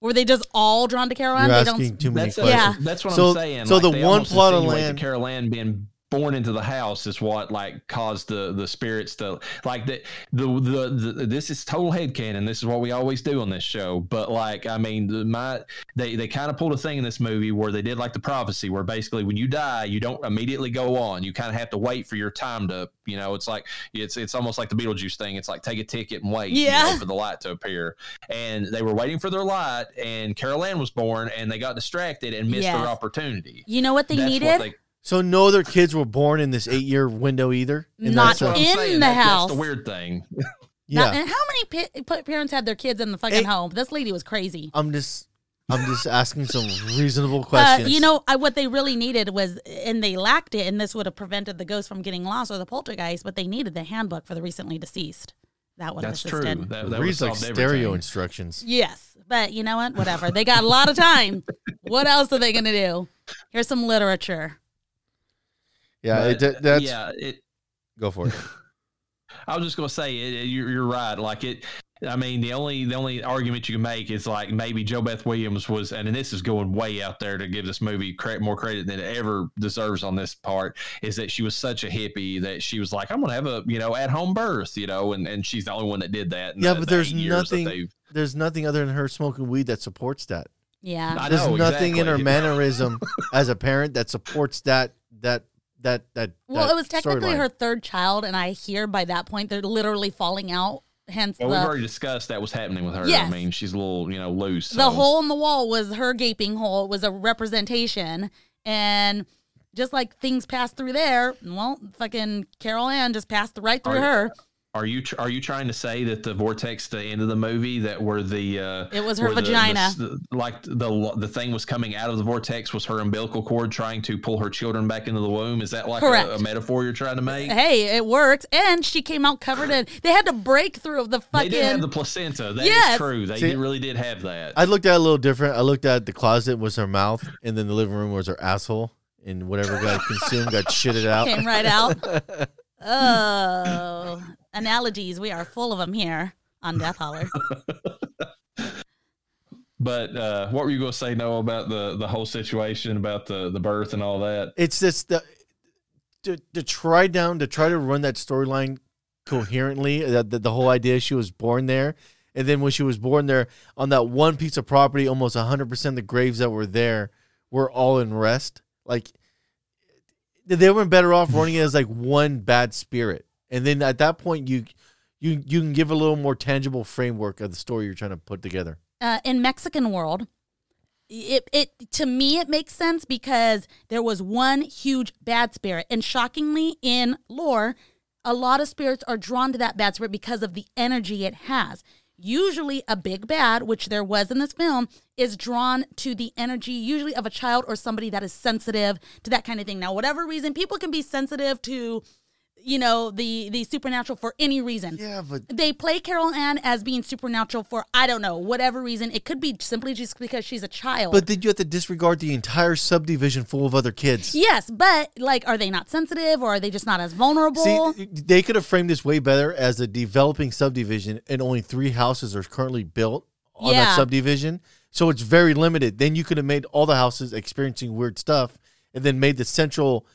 Were they just all drawn to Caroline? You're they asking too many that's, questions. Yeah. that's what So- I'm saying. so Like, the one plot of insinuate land- that Carol Anne being born into the house is what like caused the the spirits to like the the the, the this is total headcanon. This is what we always do on this show. But like I mean, the, my they they kind of pulled a thing in this movie where they did like the prophecy, where basically when you die, you don't immediately go on. You kind of have to wait for your time to you know. It's like it's it's almost like the Beetlejuice thing. It's like take a ticket and wait. you know, for the light to appear. And they were waiting for their light, and Carol Anne was born, and they got distracted and missed Yes. their opportunity. You know what they That's needed? what they- So no other kids were born in this eight year window either. In Not that That's what? I'm in saying. the That- house. That's the weird thing. Now, yeah. and how many pa- pa- parents had their kids in the fucking Hey. home? This lady was crazy. I'm just I'm just asking some reasonable Uh, questions. you know, I, what they really needed was, and they lacked it, and this would have prevented the ghost from getting lost or the poltergeist. But they needed the handbook for the recently deceased. That would have That's true. assisted. That, that would reads like solve stereo everything. instructions. Yes, but you know what? Whatever. They got a lot of time. what else are they going to do? Here's some literature. Yeah, But, it, uh, that's yeah. It, go for it. I was just gonna say it, it- you're, you're right. Like it. I mean, the only the only argument you can make is like maybe JoBeth Williams was, and this is going way out there to give this movie cre- more credit than it ever deserves on this part. Is that she was such a hippie that she was like, I'm gonna have a you know at home birth, you know, and, and she's the only one that did that. Yeah, the- but the there's eight nothing- There's nothing other than her smoking weed that supports that. Yeah. I There's know, nothing in her mannerism as a parent that supports that that that that. Well, that it was technically her third child, and I hear by that point they're literally falling out hence Well, the we've already discussed that was happening with her. Yes. I mean, she's a little, you know, loose. the hole in the wall was her gaping hole. It was a representation, and just like things passed through there, well, fucking Carol Anne just passed right through Are- her. Are you tr- are you trying to say that the vortex, the end of the movie, that were the uh, It was her where the- vagina. the, like the the thing was coming out of the vortex was her umbilical cord trying to pull her children back into the womb? Is that like a, a metaphor you're trying to make? Hey, it worked, and she came out covered in. They had to break through the They fucking. did have the placenta. That is Yes. true. They See- really did have that. I looked at it a little different. I looked at the closet was her mouth, and then the living room was her asshole, and whatever got consumed got shitted out. came right out. oh, analogies. We are full of them here on Death Holler. but uh, what were you going to say, Noah, about the the whole situation about the the birth and all that? It's just the to, to try down to try to run that storyline coherently. That the, the whole idea she was born there, and then when she was born there on that one piece of property, almost hundred percent of the graves that were there were all in rest. Like they were better off running it as like one bad spirit, and then at that point you you you can give a little more tangible framework of the story you're trying to put together. uh, in Mexican world, it it to me it makes sense because there was one huge bad spirit, and shockingly in lore, a lot of spirits are drawn to that bad spirit because of the energy it has. Usually, a big bad, which there was in this film, is drawn to the energy, usually of a child or somebody that is sensitive to that kind of thing. Now, whatever reason, people can be sensitive to, you know, the the supernatural for any reason Yeah, but they play Carol Anne as being supernatural for I don't know whatever reason. It could be simply just because she's a child. but then you have to disregard the entire subdivision full of other kids. yes, but like, are they not sensitive or are they just not as vulnerable? See, they could have framed this way better as a developing subdivision, and only three houses are currently built on Yeah. that subdivision. So it's very limited. Then you could have made all the houses experiencing weird stuff, and then made the central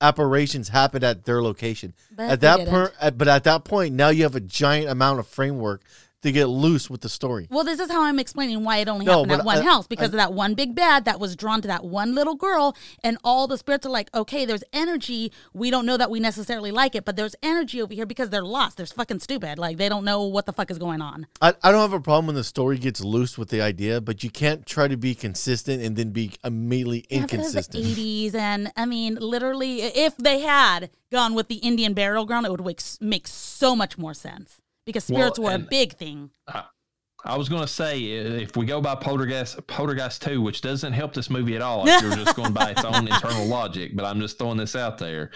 apparitions happen at their location. But at that point, but at that point, now you have a giant amount of framework to get loose with the story. well, this is how I'm explaining why it only No, happened at one I- house because I- of that one big bad that was drawn to that one little girl, and all the spirits are like, okay, there's energy. We don't know that we necessarily like it, but there's energy over here because they're lost. They're fucking stupid. Like they don't know what the fuck is going on. I, I don't have a problem when the story gets loose with the idea, but you can't try to be consistent and then be immediately Yeah, but it was inconsistent. the 80s, and I mean, literally, if they had gone with the Indian burial ground, it would make, make so much more sense because Well, spirits were a big thing. I was going to say, uh, if we go by Poltergeist, Poltergeist 2, which doesn't help this movie at all, if you're just going by its own internal logic, but I'm just throwing this out there.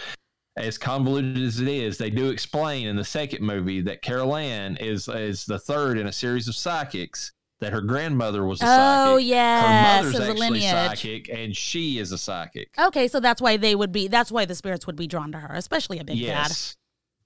As convoluted as it is, they do explain in the second movie that Carol Anne is, is the third in a series of psychics, that her grandmother was a psychic. Oh, psychic. yes, Her mother's a actually lineage. psychic, and she is a psychic. Okay, so that's why they would be. That's why the spirits would be drawn to her, especially a big yes.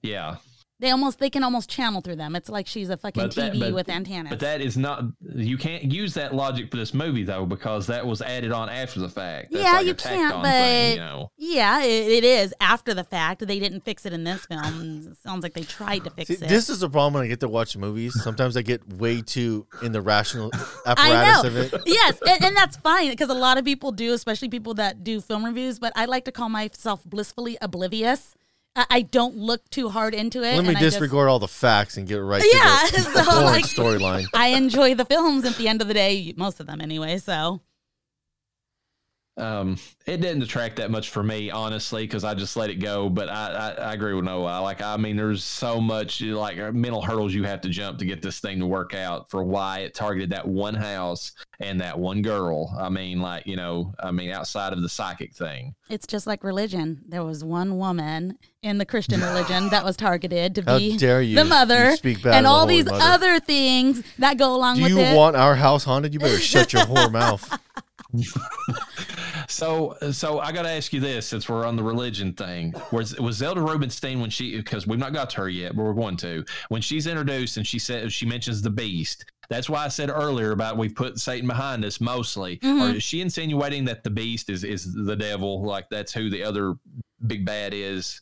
Yeah. They almost they can almost channel through them. It's like she's a fucking But that- TV but- with antennas. But that is not, you can't use that logic for this movie, though, because that was added on after the fact. That's Yeah, like you a can't, but- thing, you know. yeah, it, it is after the fact. They didn't fix it in this film. It sounds like they tried to fix See, it. this is the problem when I get to watch movies. Sometimes I get way too in the rational I apparatus know. of it. yes, and, and that's fine because a lot of people do, especially people that do film reviews. But I like to call myself blissfully oblivious. I, don't look too hard into it. Let me and I just- disregard all the facts and get right Yeah, to the, so, the like- storyline. I enjoy the films at the end of the day, most of them anyway. So Um, it didn't detract that much for me, honestly, because I just let it go. But I, I, I agree with Noah. Like, I mean, there's so much like mental hurdles you have to jump to get this thing to work out for why it targeted that one house and that one girl. I mean, like, you know, I mean, outside of the psychic thing. it's just like religion. There was one woman in the Christian religion that was targeted to How be dare you? the mother, You speak bad and of the all these Mother. other things that go along Do with you it. want our house haunted? You better shut your whore mouth. So, so I got to ask you this, since we're on the religion thing, was was Zelda Rubinstein when she because we've not got to her yet, but we're going to when she's introduced and she said she mentions the beast. That's why I said earlier about we've put Satan behind us mostly. Mhm. Or is she insinuating that the beast is is the devil? Like that's who the other big bad is?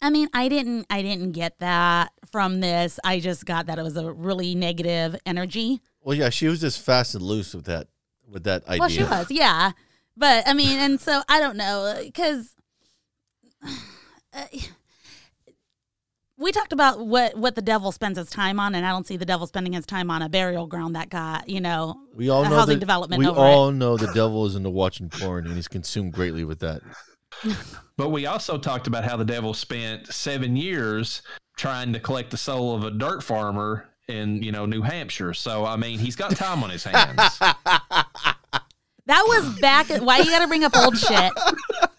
I mean, I didn't I didn't get that from this. I just got that it was a really negative energy. Well, yeah, she was just fast and loose with that with that idea. Well, she was, yeah. But I mean, and so I don't know because uh, we talked about what what the devil spends his time on, and I don't see the devil spending his time on a burial ground that got you know We all a know housing that- development We over all know the devil is into watching porn, and he's consumed greatly with that. But we also talked about how the devil spent seven years trying to collect the soul of a dirt farmer in, you know, New Hampshire. So I mean, he's got time on his hands. That was back. Why you got to bring up old shit?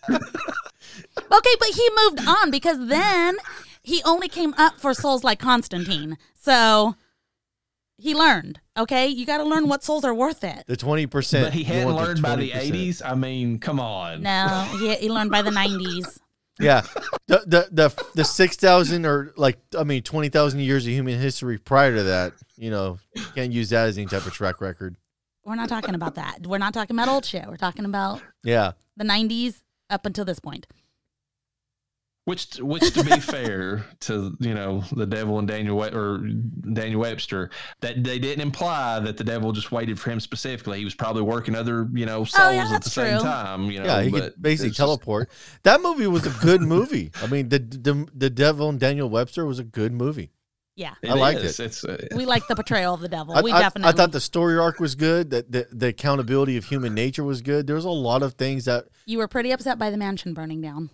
Okay, but he moved on because then he only came up for souls like Constantine. So he learned. Okay, you got to learn what souls are worth it. The twenty percent. but he hadn't learned by the 80s. I mean, come on. No, he, he learned by the nineties. Yeah, the the the, the six thousand or like I mean twenty thousand years of human history prior to that. You know, can't use that as any type of track record. We're not talking about that. We're not talking about old shit. We're talking about Yeah, the nineties up until this point. Which, which to be fair to you know the devil and Daniel We- or Daniel Webster, that they didn't imply that the devil just waited for him specifically. He was probably working other you know souls Oh, yeah, at the same true. time. You know, yeah, he but could basically it's just- teleport. That movie was a good movie. I mean, the the the devil and Daniel Webster was a good movie. Yeah, It I liked is. it. It's uh, we like the portrayal of the devil. I, we I- definitely. I thought the story arc was good. That the, the accountability of human nature was good. There was a lot of things that you were pretty upset by the mansion burning down.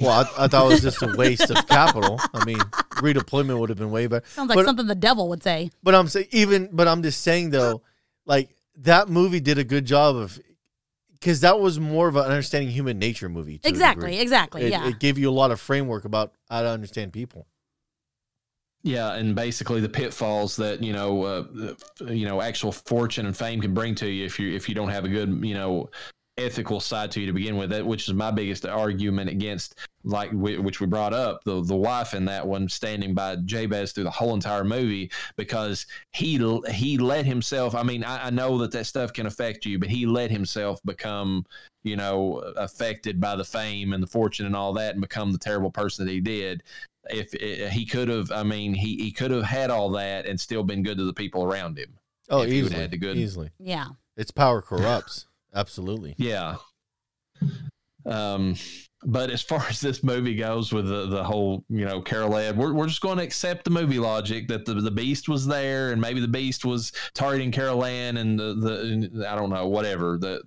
Well, I, I thought it was just a waste of capital. I mean, redeployment would have been way better. Sounds like But- something the devil would say. But I'm saying even, but I'm just saying though, like that movie did a good job of because that was more of an understanding human nature movie. to Exactly, exactly. It, yeah. it gave you a lot of framework about how to understand people. Yeah, and basically the pitfalls that you know, uh, you know, actual fortune and fame can bring to you if you if you don't have a good you know ethical side to you to begin with. That which is my biggest argument against, like whi- which we brought up the the wife in that one standing by Jabez through the whole entire movie because he he let himself. I mean, I, I know that that stuff can affect you, but he let himself become you know affected by the fame and the fortune and all that and become the terrible person that he did if uh, he could have i mean he, he could have had all that and still been good to the people around him Oh, If you would've easily, had the good- easily. yeah. Its power corrupts. Absolutely. yeah um but as far as this movie goes with the, the whole you know carol Ed, we're, we're just going to accept the movie logic that the, the beast was there and maybe the beast was targeting carol Anne and the, the i don't know whatever the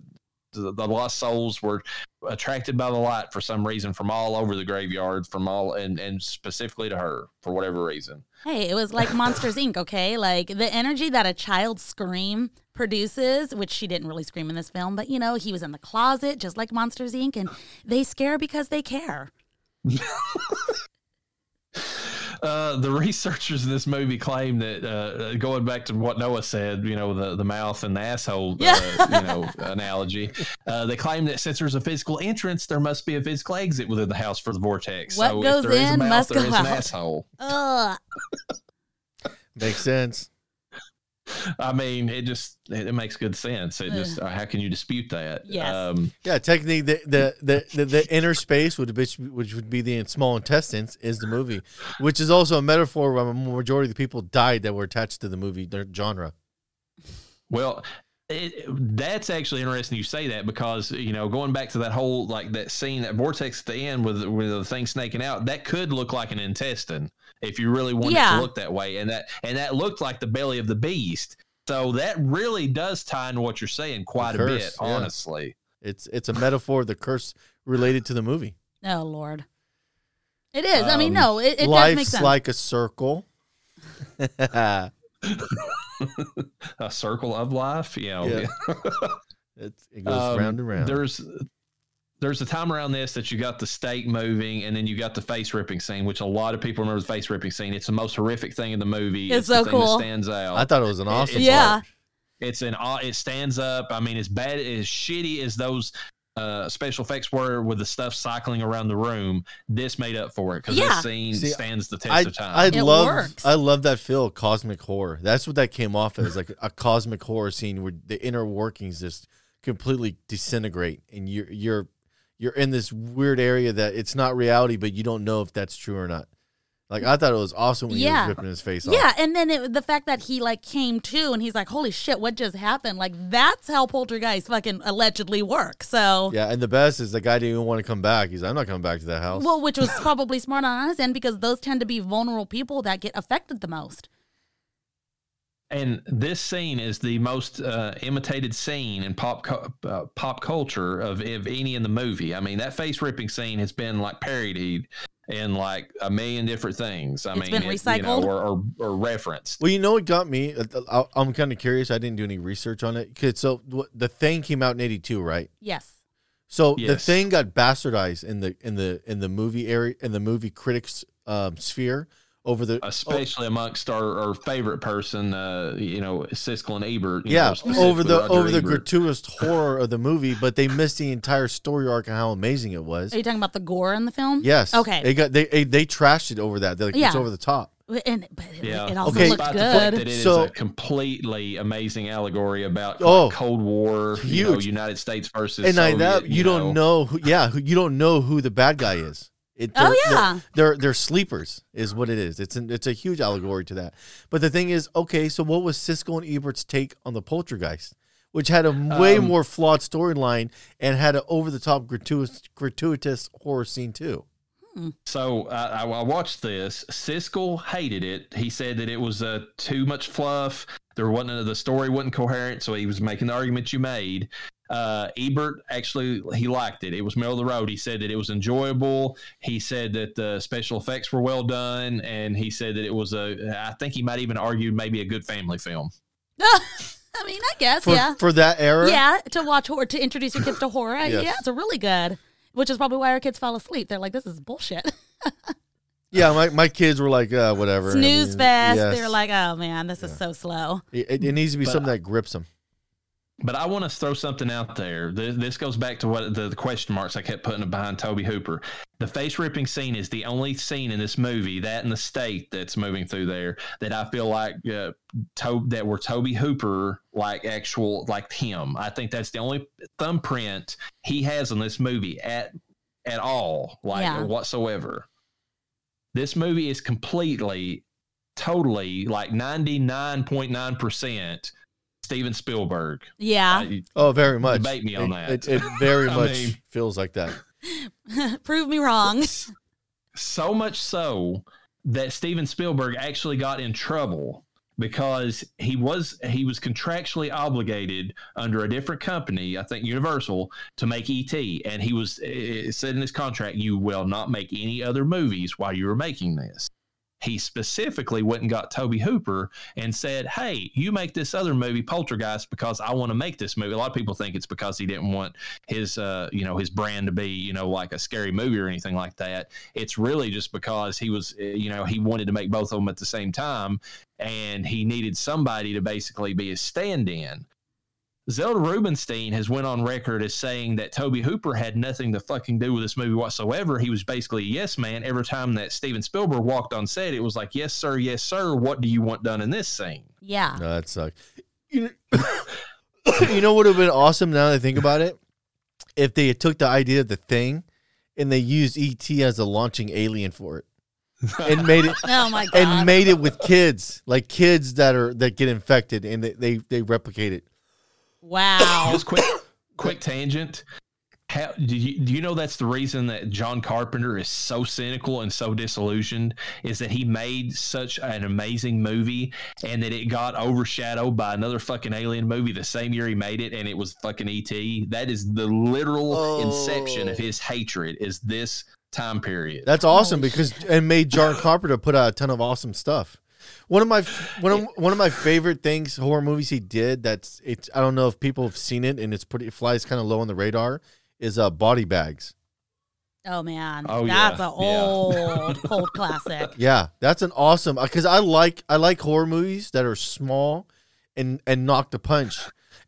the, the lost souls were attracted by the light for some reason from all over the graveyard from all and and specifically to her for whatever reason Hey, it was like Monsters Inc., okay? Like the energy that a child's scream produces, which she didn't really scream in this film, but you know, he was in the closet just like Monsters Inc., and they scare because they care. Uh, the researchers in this movie claim that uh, going back to what Noah said, you know, the, the mouth and the asshole, uh, you know, analogy. Uh, they claim that since there's a physical entrance, there must be a physical exit within the house for the vortex. What so goes if there is a in mouth, must there go is an out. asshole. Ugh. Makes sense. I mean, it just it, it makes good sense. It just uh, how can you dispute that? Yes. Um, Yeah, technically, the the, the, the, the inner space, would which which would be the small intestines, is the movie, which is also a metaphor where a majority of the people died that were attached to the movie their genre. Well, it, that's actually interesting you say that because you know going back to that whole like that scene that vortex at the end with with the thing snaking out that could look like an intestine if you really wanted it Yeah. to look that way and that and that looked like the belly of the beast so that really does tie into what you're saying quite The a bit yeah. honestly It's it's a metaphor of the curse related to the movie. Oh, Lord. It is. I mean, Um, no, it, it does make Life's sense. like a circle. a circle of life you know Yeah. It's, it goes Um, round and round. There's there's a time around this that you got the stake moving and then you got the face ripping scene, which a lot of people remember the face ripping scene. It's the most horrific thing in the movie. It's the so thing that cool. stands out. I thought it was an It- awesome. it's Yeah. part. it's an it stands up. I mean, as bad as shitty as those uh, special effects were with the stuff cycling around the room, this made up for it because Yeah. this scene See, stands the test I of time. I It love works. I love that feel cosmic horror. That's what that came off as like a cosmic horror scene where the inner workings just completely disintegrate and you're you're you're in this weird area that it's not reality, but you don't know if that's true or not. Like I thought it was awesome when he Yeah. was ripping his face off. Yeah, and then it, the fact that he like came to and he's like, "Holy shit, what just happened?" Like that's how poltergeist fucking allegedly work. So, Yeah, and the best is the guy didn't even want to come back. He's like, I'm not coming back to that house. well, which was probably smart on his end because those tend to be vulnerable people that get affected the most. And this scene is the most uh, imitated scene in pop cu- uh, pop culture of, of any in the movie. I mean, that face ripping scene has been like parodied in like a million different things. I It's mean, been you know, recycled? or, or or referenced. Well, you know what got me? Uh, I- I'm kind of curious. I didn't do any research on it. 'Cause so the thing came out in '82, right? Yes. So the thing got bastardized in the in the in the movie area in the movie critics um, sphere over the Especially amongst our, our favorite person, uh, you know, Siskel and Ebert. you yeah know, over the Roger over the gratuitous horror of the movie, but they missed the entire story arc and how amazing it was. Are you talking about the gore in the film? Yes. Okay. They got they they, they trashed it over that. They're like it's over the top. And but it, Yeah. it also Okay. looked Despite the fact good. that it is So- a completely amazing allegory about Oh. like, Cold War, you know, United States versus and like Soviet, that, you, don't know who. Yeah, who, you don't know who the bad guy is. It, Oh, they're- yeah. they're, they're they're sleepers, is what it is. It's an, it's a huge allegory to that. But the thing is, okay, so what was Siskel and Ebert's take on the Poltergeist, which had a way Um, more flawed storyline and had an over the top gratuitous gratuitous horror scene too. So I, I I watched this. Siskel hated it. He said that it was uh, too much fluff. There wasn't the story wasn't coherent, so he was making the argument you made. Uh, Ebert actually he liked it. It was middle of the road. He said that it was enjoyable. He said that the special effects were well done, and he said that it was a. I think he might even argue maybe a good family film. I mean, I guess, For yeah. for that era, Yeah, to watch horror, to introduce your kids to horror. Yes. Yeah, it's a really good. Which is probably why our kids fall asleep. They're like, this is bullshit. yeah. My, my kids were like, uh, whatever. I Snooze mean, fest. yes. They're like, oh man, this is so slow. it, it needs to be But- something that grips them. But I want to throw something out there. This, goes back to what the, the question marks I kept putting behind Tobe Hooper. The face ripping scene is the only scene in this movie, that in the state that's moving through there, that I feel like uh, to, that were Tobe Hooper like actual like him. I think that's the only thumbprint he has in this movie at at all, like Yeah. whatsoever. This movie is completely, totally like ninety nine point nine percent Steven Spielberg. Yeah. Uh, I- Oh, very much. Debate me on It- that. It, it very much mean- feels like that. Prove me wrong. so much so that Steven Spielberg actually got in trouble because he was he was contractually obligated under a different company, I think Universal, to make ET, and he was it said in his contract, "You will not make any other movies while you are making this." He specifically went and got Tobe Hooper and said, "Hey, you make this other movie, Poltergeist, because I want to make this movie." A lot of people think it's because he didn't want his, uh, you know, his brand to be, you know, like a scary movie or anything like that. It's really just because he was, uh, you know, he wanted to make both of them at the same time, and he needed somebody to basically be a stand-in. Zelda Rubinstein has went on record as saying that Tobe Hooper had nothing to fucking do with this movie whatsoever. He was basically a yes man. Every time that Steven Spielberg walked on set, it was like, yes, sir, yes, sir. What do you want done in this scene? Yeah. No, that sucks. You know, you know what would have been awesome now that I think about it? If they took the idea of the thing and they used ET as a launching alien for it. And made it Oh my god. and made it with kids. Like kids that are that get infected and they, they, they replicate it. Wow. Just quick, quick tangent. How, do you do you know that's the reason that John Carpenter is so cynical and so disillusioned is that he made such an amazing movie and that it got overshadowed by another fucking alien movie the same year he made it and it was fucking ET. That is the literal Oh. inception of oh. his hatred is this time period. That's awesome Holy because and made John Carpenter put out a ton of awesome stuff. One of my one of one of my favorite things horror movies he did that's it's I don't know if people have seen it and it's pretty it flies kind of low on the radar is uh body bags. Oh man. Oh, That's yeah. an old cold classic. Yeah, that's an awesome because I like I like horror movies that are small and and knock the punch,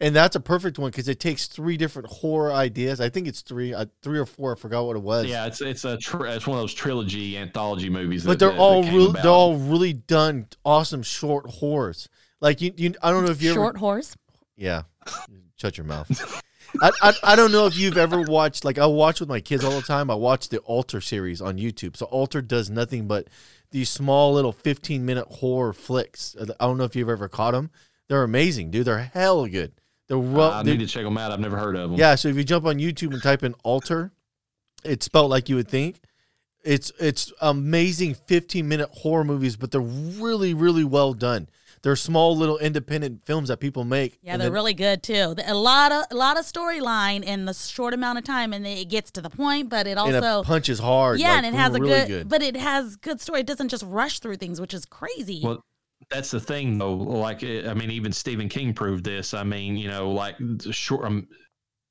and that's a perfect one because it takes three different horror ideas. I think it's three, uh, three or four. I forgot what it was. yeah, it's it's a tr- it's one of those trilogy anthology movies. but that- they're that- that all came real, about. they're all really done awesome short horrors. Like you, you I don't know if you ever Short horse. Yeah. Shut your mouth. I, I I don't know if you've ever watched like I watch with my kids all the time. I watch the Alter series on YouTube. So Alter does nothing but these small little 15 minute horror flicks. I don't know if you've ever caught them. They're amazing, dude. They're hell good. They're well. I need to check them out. I've never heard of them. yeah, so if you jump on YouTube and type in alter, it's spelled like you would think. It's it's amazing 15 minute horror movies, but they're really really well done. They're small little independent films that people make. Yeah, and they're then- really good too. A lot of a lot of storyline in the short amount of time, and it gets to the point. But it and also, it punches hard. yeah, like, and it has a really good, but it has good story. It doesn't just rush through things, which is crazy. Well, that's the thing, though. Like, eh, I mean, even Stephen King proved this. I mean, you know, like short um,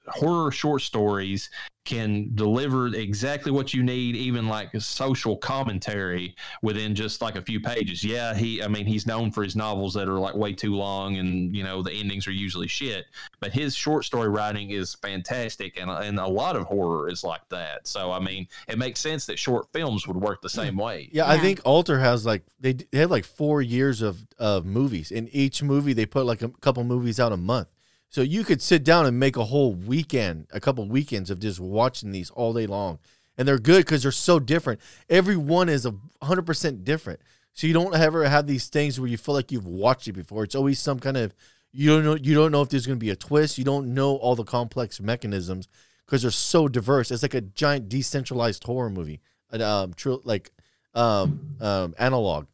horror short stories can deliver exactly what you need, even like social commentary within just like a few pages. Yeah, he, I mean, he's known for his novels that are like way too long, and you know, the endings are usually shit. But his short story writing is fantastic, and and a lot of horror is like that. So, I mean, it makes sense that short films would work the hmm. same way. Yeah, I think Alter has like they, d- they have like four years of of movies. In each movie, they put like a couple movies out a month. So you could sit down and make a whole weekend, a couple weekends of just watching these all day long, and they're good because they're so different. Every one is a hundred percent different. So you don't ever have these things where you feel like you've watched it before. It's always some kind of you don't know you don't know if there's going to be a twist. You don't know all the complex mechanisms because they're so diverse. It's like a giant decentralized horror movie, an um, like um, um, analog.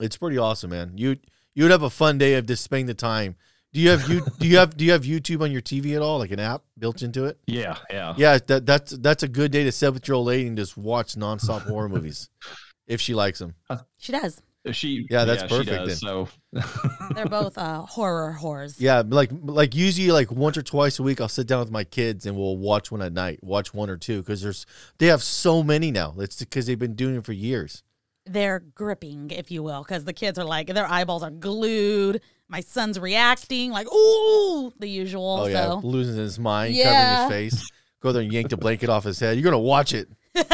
It's pretty awesome, man. You you would have a fun day of just spending the time. Do you have you do you have do you have YouTube on your TV at all, like an app built into it? Yeah, yeah. Yeah, that that's that's a good day to sit with your old lady and just watch nonstop horror movies, if she likes them. she does. She, Yeah, that's she perfect does, So, They're both uh, horror whores. Yeah, like like usually like once or twice a week, I'll sit down with my kids and we'll watch one at night, watch one or two because there's they have so many now. It's because they've been doing it for years. They're gripping, if you will, because the kids are like their eyeballs are glued. My son's reacting like ooh, the usual. Oh yeah, so losing his mind, Yeah. covering his face. Go there and yank the blanket off his head. You're gonna watch it.